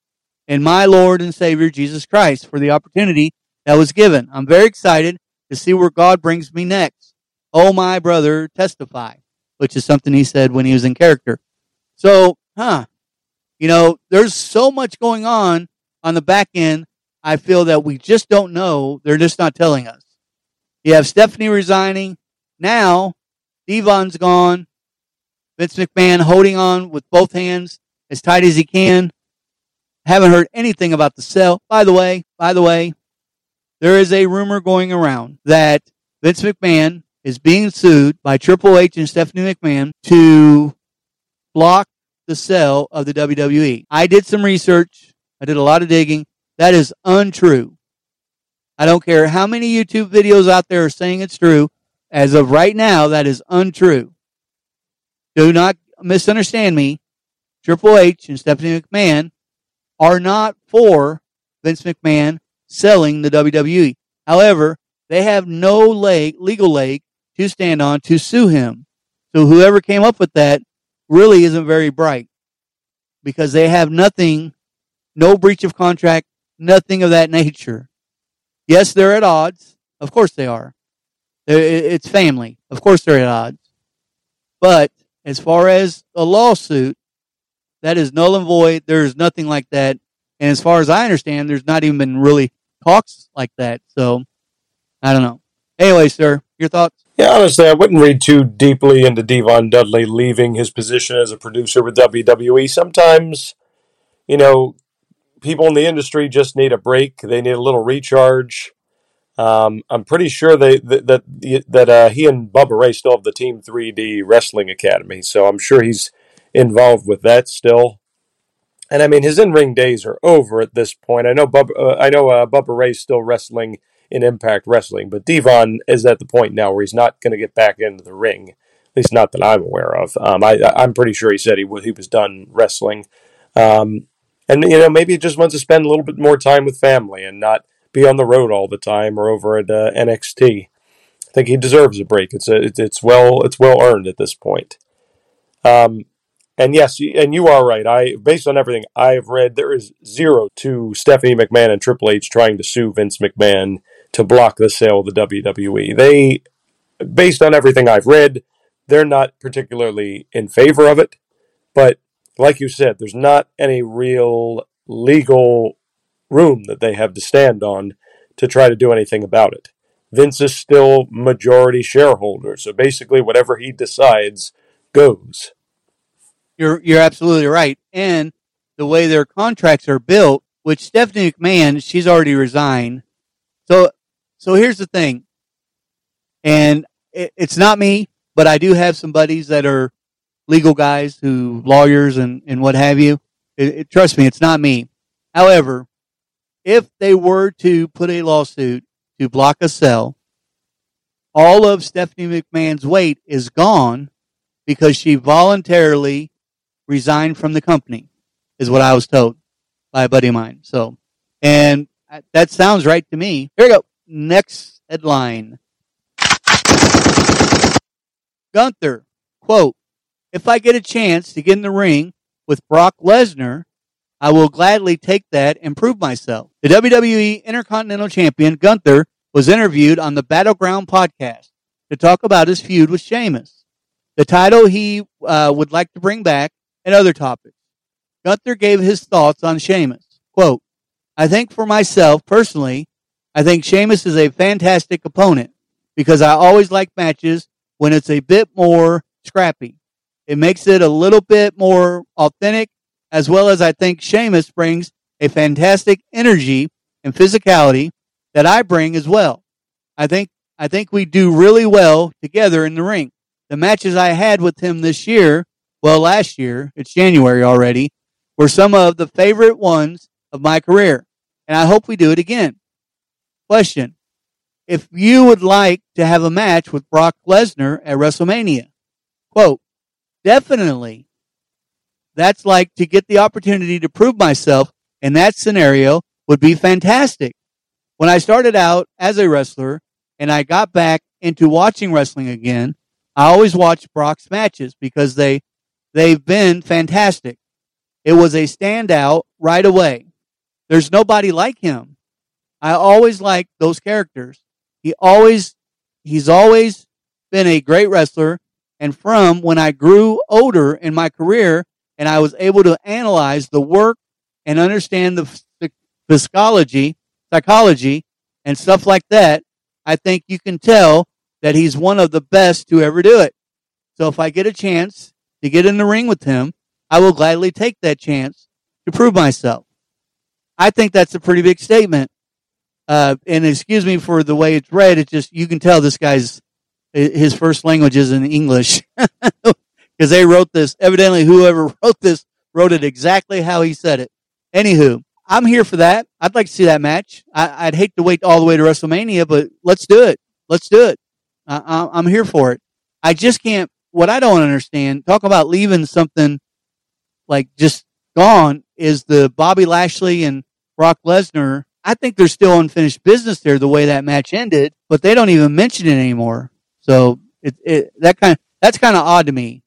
and my Lord and Savior Jesus Christ for the opportunity that was given. I'm very excited to see where God brings me next. Oh, my brother, testify, which is something he said when he was in character. So, huh, you know, there's so much going on on the back end. I feel that we just don't know. They're just not telling us. You have Stephanie resigning. Now, Devon's gone. Vince McMahon holding on with both hands as tight as he can. Haven't heard anything about the sale. By the way, by the way, there is a rumor going around that Vince McMahon is being sued by Triple H and Stephanie McMahon to block the sale of the WWE. I did some research. I did a lot of digging. That is untrue. I don't care how many YouTube videos out there are saying it's true. As of right now, that is untrue. Do not misunderstand me. Triple H and Stephanie McMahon are not for Vince McMahon selling the WWE. However, they have no leg, legal leg to stand on to sue him. So whoever came up with that really isn't very bright because they have nothing, no breach of contract, nothing of that nature. Yes, they're at odds. Of course they are. It's family. Of course they're at odds. But as far as a lawsuit, that is null and void. There's nothing like that. And as far as I understand, there's not even been really talks like that. So I don't know. Anyway, sir, your thoughts? Yeah, honestly, I wouldn't read too deeply into Devon Dudley leaving his position as a producer with WWE. Sometimes, you know, people in the industry just need a break. They need a little recharge. Um, I'm pretty sure they that that, that uh, he and Bubba Ray still have the Team 3D Wrestling Academy, so I'm sure he's involved with that still. And I mean, his in-ring days are over at this point. I know Bubba, uh, I know uh, Bubba Ray's still wrestling in Impact Wrestling, but Devon is at the point now where he's not going to get back into the ring. At least not that I'm aware of. Um, I, I'm pretty sure he said he he was done wrestling, um, and you know maybe he just wants to spend a little bit more time with family and not be on the road all the time or over at uh, NXT. I think he deserves a break. It's a, it's well it's well earned at this point. Um, and yes, and you are right. I based on everything I've read, there is zero to Stephanie McMahon and Triple H trying to sue Vince McMahon to block the sale of the WWE. They, based on everything I've read, they're not particularly in favor of it. But like you said, there's not any real legal room that they have to stand on to try to do anything about it. Vince is still majority shareholder, so basically whatever he decides goes. You're you're absolutely right. And the way their contracts are built, which Stephanie McMahon, she's already resigned. So so here's the thing. And it, it's not me, but I do have some buddies that are legal guys who lawyers and, and what have you. It, it, trust me, it's not me. However, if they were to put a lawsuit to block a sale, all of Stephanie McMahon's weight is gone because she voluntarily resigned from the company, is what I was told by a buddy of mine. So, and that sounds right to me. Here we go. Next headline. Gunther, quote, if I get a chance to get in the ring with Brock Lesnar, I will gladly take that and prove myself. The WWE Intercontinental Champion Gunther was interviewed on the Battleground podcast to talk about his feud with Sheamus, the title he uh, would like to bring back, and other topics. Gunther gave his thoughts on Sheamus. Quote, I think for myself personally, I think Sheamus is a fantastic opponent because I always like matches when it's a bit more scrappy. It makes it a little bit more authentic, as well as I think Sheamus brings a fantastic energy and physicality that I bring as well. I think I think we do really well together in the ring. The matches I had with him this year, well last year, it's January already, were some of the favorite ones of my career. And I hope we do it again. Question. If you would like to have a match with Brock Lesnar at WrestleMania, quote, definitely. That's like to get the opportunity to prove myself in that scenario would be fantastic. When I started out as a wrestler and I got back into watching wrestling again, I always watched Brock's matches because they, they've been fantastic. It was a standout right away. There's nobody like him. I always liked those characters. He always, he's always been a great wrestler. And from when I grew older in my career and I was able to analyze the work and understand the psychology, psychology and stuff like that, I think you can tell that he's one of the best to ever do it. So if I get a chance to get in the ring with him, I will gladly take that chance to prove myself. I think that's a pretty big statement. Uh, and excuse me for the way it's read. It's just, you can tell this guy's, his first language is in English because they wrote this. Evidently, whoever wrote this wrote it exactly how he said it. Anywho, I'm here for that. I'd like to see that match. I, would hate to wait all the way to WrestleMania, but let's do it. Let's do it. I, I'm here for it. I just can't, what I don't understand, talk about leaving something like just gone is the Bobby Lashley and Brock Lesnar. I think there's still unfinished business there the way that match ended, but they don't even mention it anymore. So it, it that kind of, that's kind of odd to me.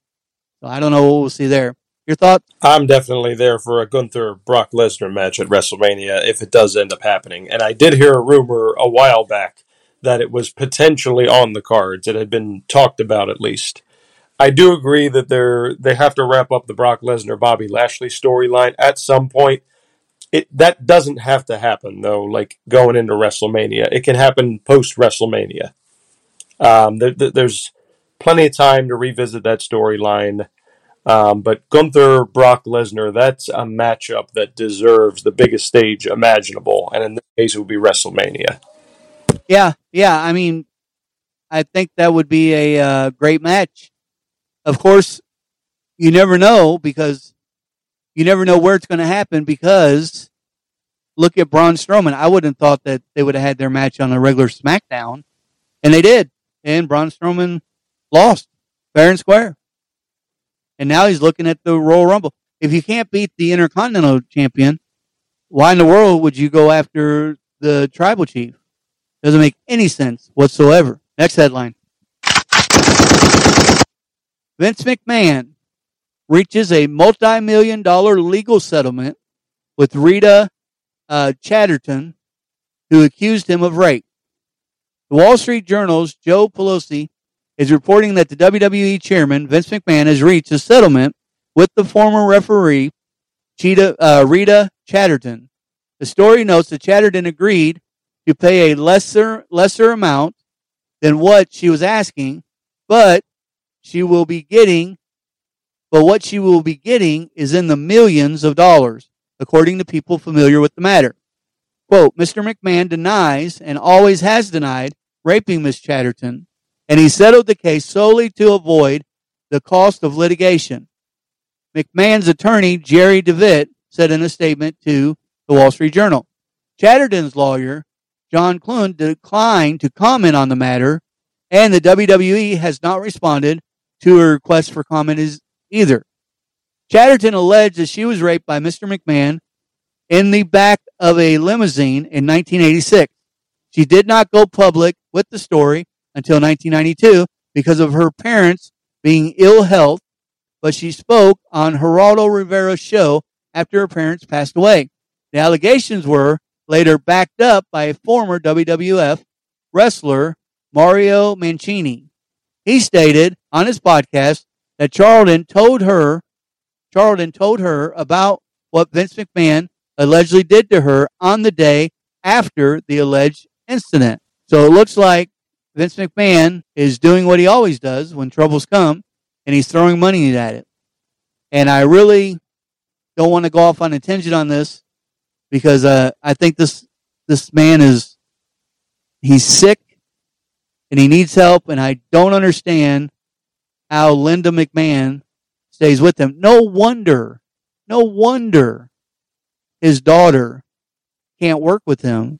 So I don't know what we'll see there. Your thought? I'm definitely there for a Gunther Brock Lesnar match at WrestleMania if it does end up happening. And I did hear a rumor a while back that it was potentially on the cards. It had been talked about at least. I do agree that they're they have to wrap up the Brock Lesnar Bobby Lashley storyline at some point. It that doesn't have to happen though. Like going into WrestleMania, it can happen post WrestleMania. Um, there, there's plenty of time to revisit that storyline. Um, but Gunther Brock Lesnar, that's a matchup that deserves the biggest stage imaginable, and in this case, it would be WrestleMania. Yeah, yeah. I mean, I think that would be a uh, great match. Of course, you never know because you never know where it's going to happen because look at Braun Strowman. I wouldn't have thought that they would have had their match on a regular SmackDown, and they did. And Braun Strowman lost fair and square. And now he's looking at the Royal Rumble. If you can't beat the Intercontinental Champion, why in the world would you go after the Tribal Chief? Doesn't make any sense whatsoever. Next headline. Vince McMahon reaches a multi-million dollar legal settlement with Rita uh, Chatterton, who accused him of rape. The Wall Street Journal's Joe Palazzolo is reporting that the WWE chairman, Vince McMahon, has reached a settlement with the former referee, Cheetah, uh, Rita Chatterton. The story notes that Chatterton agreed to pay a lesser, lesser amount than what she was asking, but she will be getting, but what she will be getting is in the millions of dollars, according to people familiar with the matter. Quote, Mr. McMahon denies and always has denied raping Miss Chatterton, and he settled the case solely to avoid the cost of litigation. McMahon's attorney, Jerry DeVitt, said in a statement to the Wall Street Journal. Chatterton's lawyer, John Clune, declined to comment on the matter, and the WWE has not responded to a request for comment either. Chatterton alleged that she was raped by Mr. McMahon in the back of a limousine in 1986. She did not go public with the story until 1992 because of her parents being ill health, but she spoke on Geraldo Rivera's show after her parents passed away. The allegations were later backed up by a former WWF wrestler, Mario Mancini. He stated on his podcast that Charlton told her, Charlton told her about what Vince McMahon allegedly did to her on the day after the alleged incident. So it looks like Vince McMahon is doing what he always does when troubles come and he's throwing money at it. And I really don't want to go off on a tangent on this because uh, I think this this man is he's sick and he needs help, and I don't understand how Linda McMahon stays with him. No wonder, no wonder his daughter can't work with him.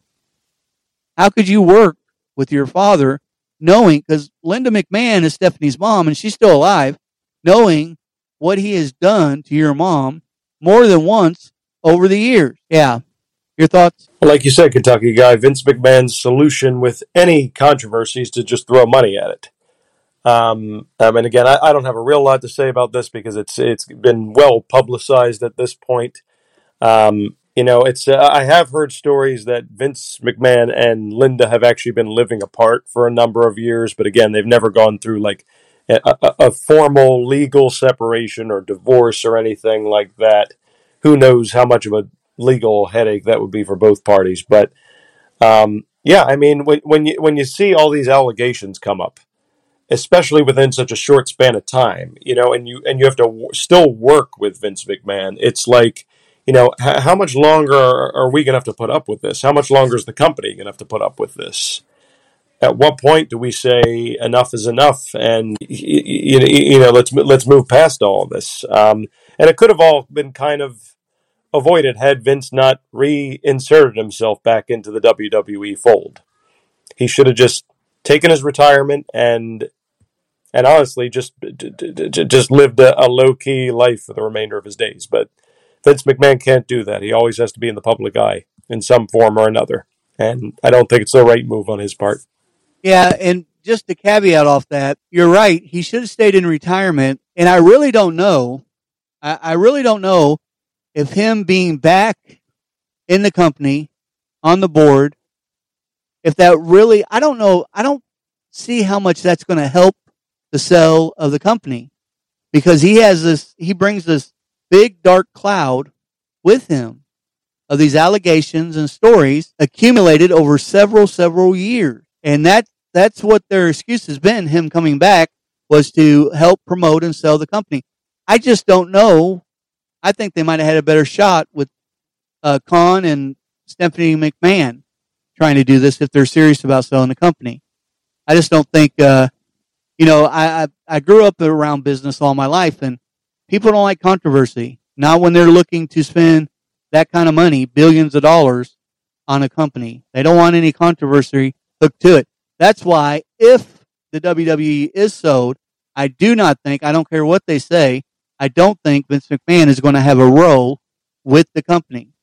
How could you work with your father knowing, because Linda McMahon is Stephanie's mom and she's still alive, knowing what he has done to your mom more than once over the years? Yeah. Your thoughts? Like you said, Kentucky guy, Vince McMahon's solution with any controversy is to just throw money at it. Um, I mean, again, I, I, don't have a real lot to say about this because it's it's been well publicized at this point. Um, you know, it's uh, I have heard stories that Vince McMahon and Linda have actually been living apart for a number of years, but again, they've never gone through like a, a, a formal legal separation or divorce or anything like that. Who knows how much of a legal headache that would be for both parties. But um, yeah, I mean, when when you when you see all these allegations come up, especially within such a short span of time, you know, and you and you have to w- still work with Vince McMahon, it's like. You know, h- how much longer are we going to have to put up with this? How much longer is the company going to have to put up with this? At what point do we say enough is enough, and you, you know, let's let's move past all of this? Um, and it could have all been kind of avoided had Vince not reinserted himself back into the WWE fold. He should have just taken his retirement and and honestly just just lived a, a low key life for the remainder of his days. But Vince McMahon can't do that. He always has to be in the public eye in some form or another, and I don't think it's the right move on his part. Yeah, and just to caveat off that, you're right. He should have stayed in retirement, and I really don't know. I, I really don't know if him being back in the company on the board, if that really, I don't know, I don't see how much that's going to help the sell of the company because he has this, he brings this big dark cloud with him of these allegations and stories accumulated over several, several years. And that, that's what their excuse has been. Him coming back was to help promote and sell the company. I just don't know I think they might have had a better shot with uh, Khan and Stephanie McMahon trying to do this if they're serious about selling the company. I just don't think, uh, you know, I, I, I grew up around business all my life and people don't like controversy. Not when they're looking to spend that kind of money, billions of dollars on a company. They don't want any controversy hooked to it. That's why if the WWE is sold, I do not think, I don't care what they say, I don't think Vince McMahon is going to have a role with the company.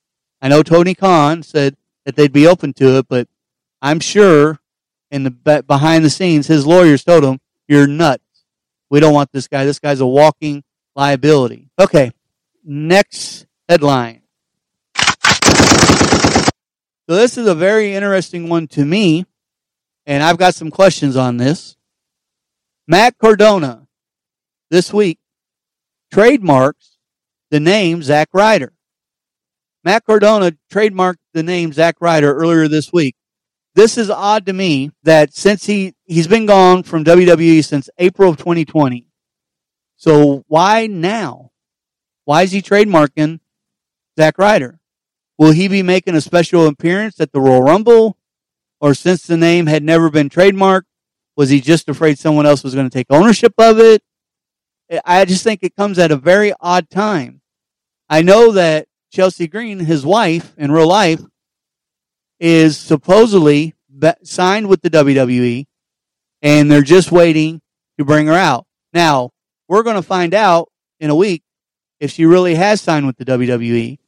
I know Tony Khan said that they'd be open to it, but I'm sure in the behind the scenes, his lawyers told him, "You're nuts. We don't want this guy. This guy's a walking liability." Okay, next headline. So this is a very interesting one to me, and I've got some questions on this. Matt Cardona this week trademarks the name Zack Ryder. Matt Cardona trademarked the name Zack Ryder earlier this week. This is odd to me that since he, he's been gone from WWE since April of 2020. So why now? Why is he trademarking Zack Ryder? Will he be making a special appearance at the Royal Rumble? Or since the name had never been trademarked, was he just afraid someone else was going to take ownership of it? I just think it comes at a very odd time. I know that Chelsea Green, his wife in real life, is supposedly signed with the WWE and they're just waiting to bring her out. Now, we're going to find out in a week if she really has signed with the WWE.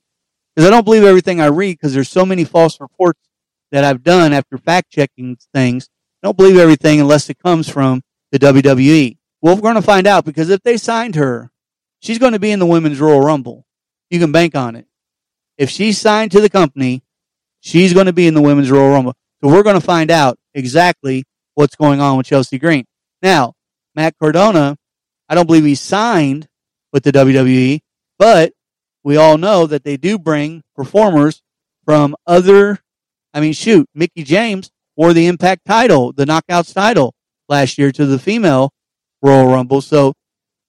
Because I don't believe everything I read because there's so many false reports that I've done after fact checking things. I don't believe everything unless it comes from the WWE. Well, we're going to find out because if they signed her, she's going to be in the Women's Royal Rumble. you can bank on it. If she's signed to the company, she's going to be in the Women's Royal Rumble. So we're going to find out exactly what's going on with Chelsea Green. Now, Matt Cardona, I don't believe he's signed with the WWE, but we all know that they do bring performers from other, I mean, shoot, Mickie James wore the Impact title, the Knockouts title last year to the female Royal Rumble. So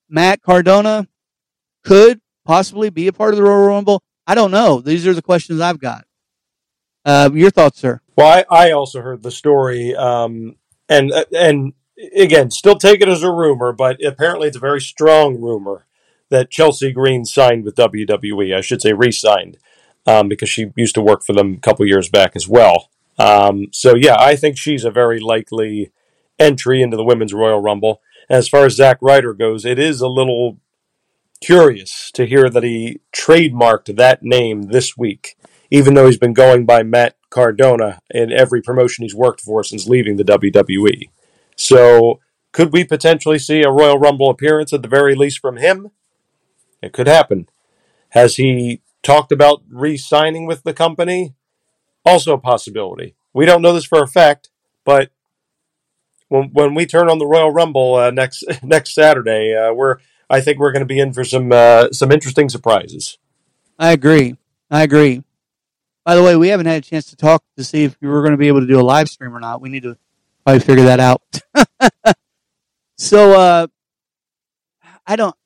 Matt Cardona could possibly be a part of the Royal Rumble. I don't know. These are the questions I've got. Uh, your thoughts, sir? Well, I, I also heard the story, um, and and again, still take it as a rumor, but apparently it's a very strong rumor that Chelsea Green signed with WWE. I should say re-signed um, because she used to work for them a couple years back as well. Um, so yeah, I think she's a very likely entry into the Women's Royal Rumble. As far as Zack Ryder goes, it is a little curious to hear that he trademarked that name this week, even though he's been going by Matt Cardona in every promotion he's worked for since leaving the WWE. So, could we potentially see a Royal Rumble appearance at the very least from him? It could happen. Has he talked about re signing with the company? Also a possibility. We don't know this for a fact, but when when we turn on the Royal Rumble uh, next next Saturday, uh, we're I think we're going to be in for some uh, some interesting surprises. I agree. I agree. By the way, we haven't had a chance to talk to see if we were going to be able to do a live stream or not. We need to probably figure that out. so, uh, I don't.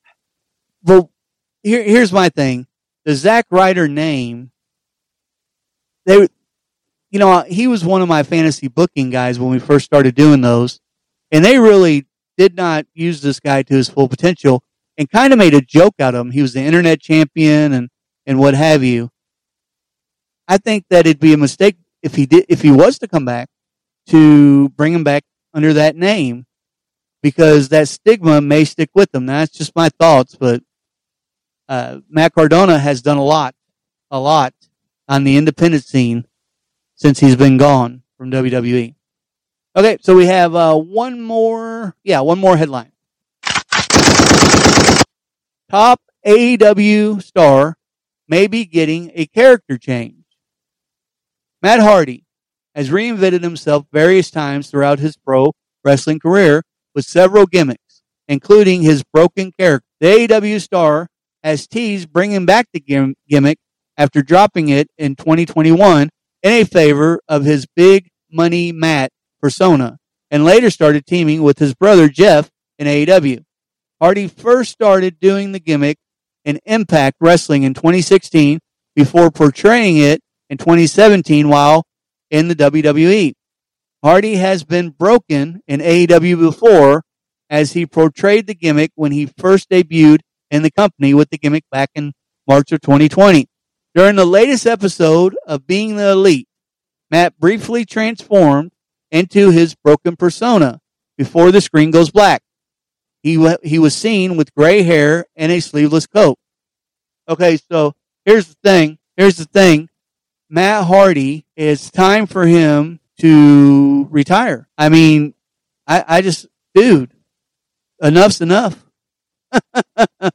Well, here, here's my thing: the Zack Ryder name. They, you know, he was one of my fantasy booking guys when we first started doing those, and they really did not use this guy to his full potential and kind of made a joke out of him. He was the internet champion and, and what have you. I think that it'd be a mistake if he did, if he was to come back to bring him back under that name because that stigma may stick with him. Now, that's just my thoughts, but, uh, Matt Cardona has done a lot, a lot on the independent scene since he's been gone from WWE. Okay, so we have uh, one more, yeah, one more headline. Top AEW star may be getting a character change. Matt Hardy has reinvented himself various times throughout his pro wrestling career with several gimmicks, including his broken character. The AEW star has teased bringing back the gimmick after dropping it in 2021 in a favor of his big money Matt persona and later started teaming with his brother Jeff in AEW. Hardy first started doing the gimmick in Impact Wrestling in 2016 before portraying it in 2017 while in the WWE. Hardy has been broken in AEW before as he portrayed the gimmick when he first debuted in the company with the gimmick back in March of 2020. During the latest episode of Being the Elite, Matt briefly transformed into his broken persona before the screen goes black. He, he was seen with gray hair and a sleeveless coat. Okay, so here's the thing. Here's the thing. Matt Hardy, it's time for him to retire. I mean, I, I just, dude, enough's enough.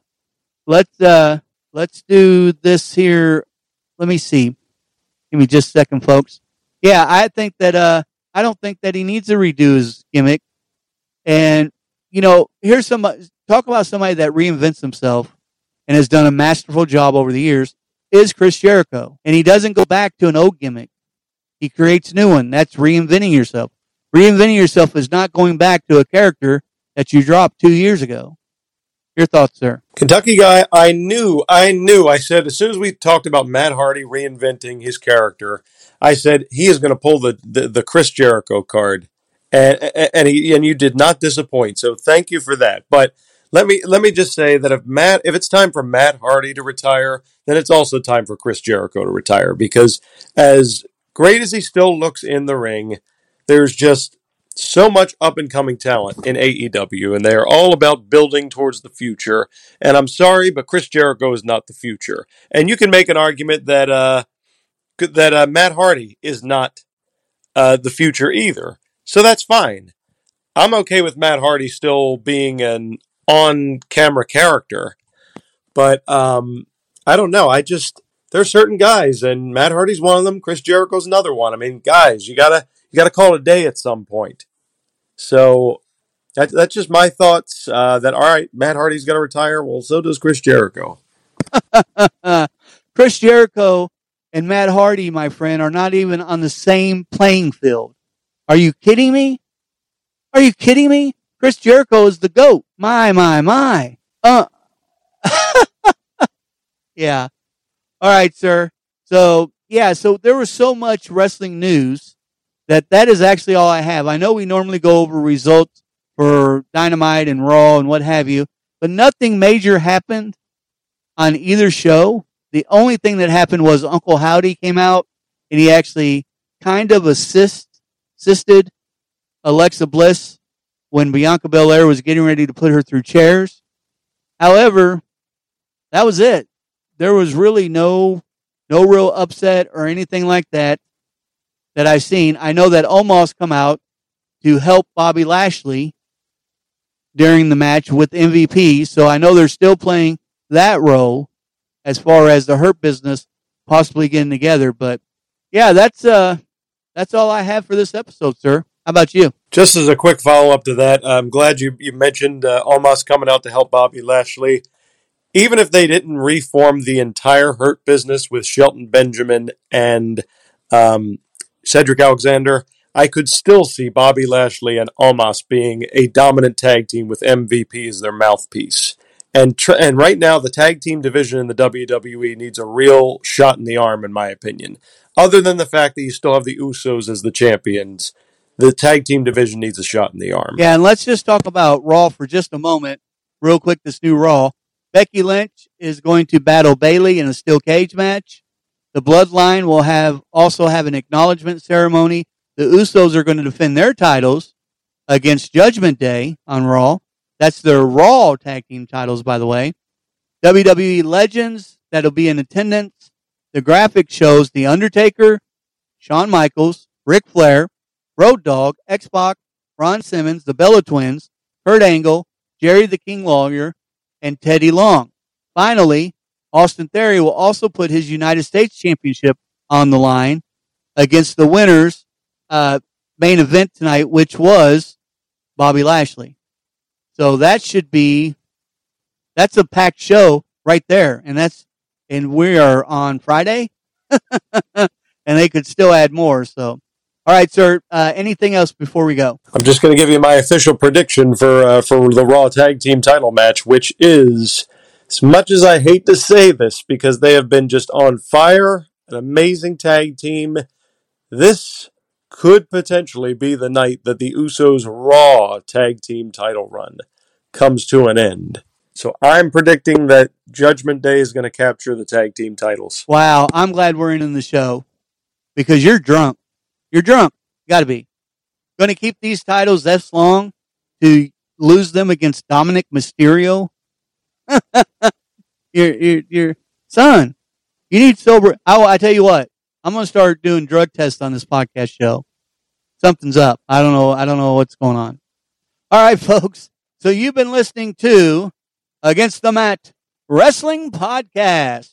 let's, uh, let's do this here. Let me see. Give me just a second, folks. Yeah, I think that, uh, I don't think that he needs to redo his gimmick. And you know, here's some talk about somebody that reinvents himself and has done a masterful job over the years is Chris Jericho. And he doesn't go back to an old gimmick. He creates new one. That's reinventing yourself. Reinventing yourself is not going back to a character that you dropped two years ago. Your thoughts, sir? Kentucky guy, I knew, I knew. I said as soon as we talked about Matt Hardy reinventing his character, I said he is going to pull the, the, the Chris Jericho card and and he and you did not disappoint. So thank you for that. But let me let me just say that if Matt if it's time for Matt Hardy to retire, then it's also time for Chris Jericho to retire because as great as he still looks in the ring, there's just so much up and coming talent in AEW, and they are all about building towards the future. And I'm sorry, but Chris Jericho is not the future. And you can make an argument that uh, that uh, Matt Hardy is not uh, the future either. So that's fine. I'm okay with Matt Hardy still being an on camera character, but um, I don't know. I just there's certain guys, and Matt Hardy's one of them. Chris Jericho's another one. I mean, guys, you gotta you gotta call it a day at some point. So that, that's just my thoughts. Uh, that all right, Matt Hardy's gonna retire. Well, so does Chris Jericho. Chris Jericho and Matt Hardy, my friend, are not even on the same playing field. Are you kidding me? Are you kidding me? Chris Jericho is the GOAT. My, my, my. Uh, yeah. All right, sir. So, yeah, so there was so much wrestling news that that is actually all I have. I know we normally go over results for Dynamite and Raw and what have you, but nothing major happened on either show. The only thing that happened was Uncle Howdy came out and he actually kind of assist, assisted Alexa Bliss when Bianca Belair was getting ready to put her through chairs. However, that was it. There was really no no real upset or anything like that that I've seen. I know that Omos come out to help Bobby Lashley during the match with MVP, so I know they're still playing that role as far as the hurt business possibly getting together. But yeah, that's uh that's all I have for this episode, sir. How about you? Just as a quick follow up to that, I'm glad you, you mentioned uh, Omos coming out to help Bobby Lashley. Even if they didn't reform the entire Hurt business with Shelton Benjamin and um, Cedric Alexander, I could still see Bobby Lashley and Omos being a dominant tag team with MVP as their mouthpiece. And tr- and right now, the tag team division in the WWE needs a real shot in the arm, in my opinion. Other than the fact that you still have the Usos as the champions, the tag team division needs a shot in the arm. Yeah, and let's just talk about Raw for just a moment, real quick. This new Raw, Becky Lynch is going to battle Bayley in a steel cage match. The Bloodline will have also have an acknowledgement ceremony. The Usos are going to defend their titles against Judgment Day on Raw. That's their Raw tag team titles, by the way. WWE Legends that'll be in attendance. The graphic shows The Undertaker, Shawn Michaels, Ric Flair, Road Dogg, X-Pac, Ron Simmons, the Bella Twins, Kurt Angle, Jerry the King Lawler, and Teddy Long. Finally, Austin Theory will also put his United States Championship on the line against the winners uh, main event tonight, which was Bobby Lashley. So that should be that's a packed show right there, and that's and we are on Friday, and they could still add more. So, all right, sir. Uh, anything else before we go? I'm just going to give you my official prediction for uh, for the Raw Tag Team Title match, which is, as much as I hate to say this, because they have been just on fire, an amazing tag team. This could potentially be the night that the Usos Raw Tag Team Title run comes to an end. So I'm predicting that Judgment Day is going to capture the tag team titles. Wow, I'm glad we're in the show because you're drunk. You're drunk. You Got to be. Going to keep these titles this long to lose them against Dominik Mysterio. your, your, your son. You need sober. I, I tell you what. I'm going to start doing drug tests on this podcast show. Something's up. I don't know. I don't know what's going on. All right, folks. So you've been listening to Against the Mat Wrestling Podcast.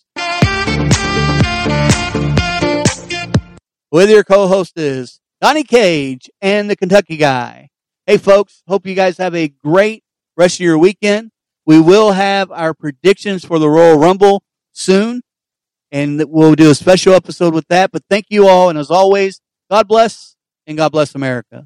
With your co-host is Donnie Cage and the Kentucky Guy. Hey folks, hope you guys have a great rest of your weekend. We will have our predictions for the Royal Rumble soon, and we'll do a special episode with that. But thank you all, and as always, God bless and God bless America.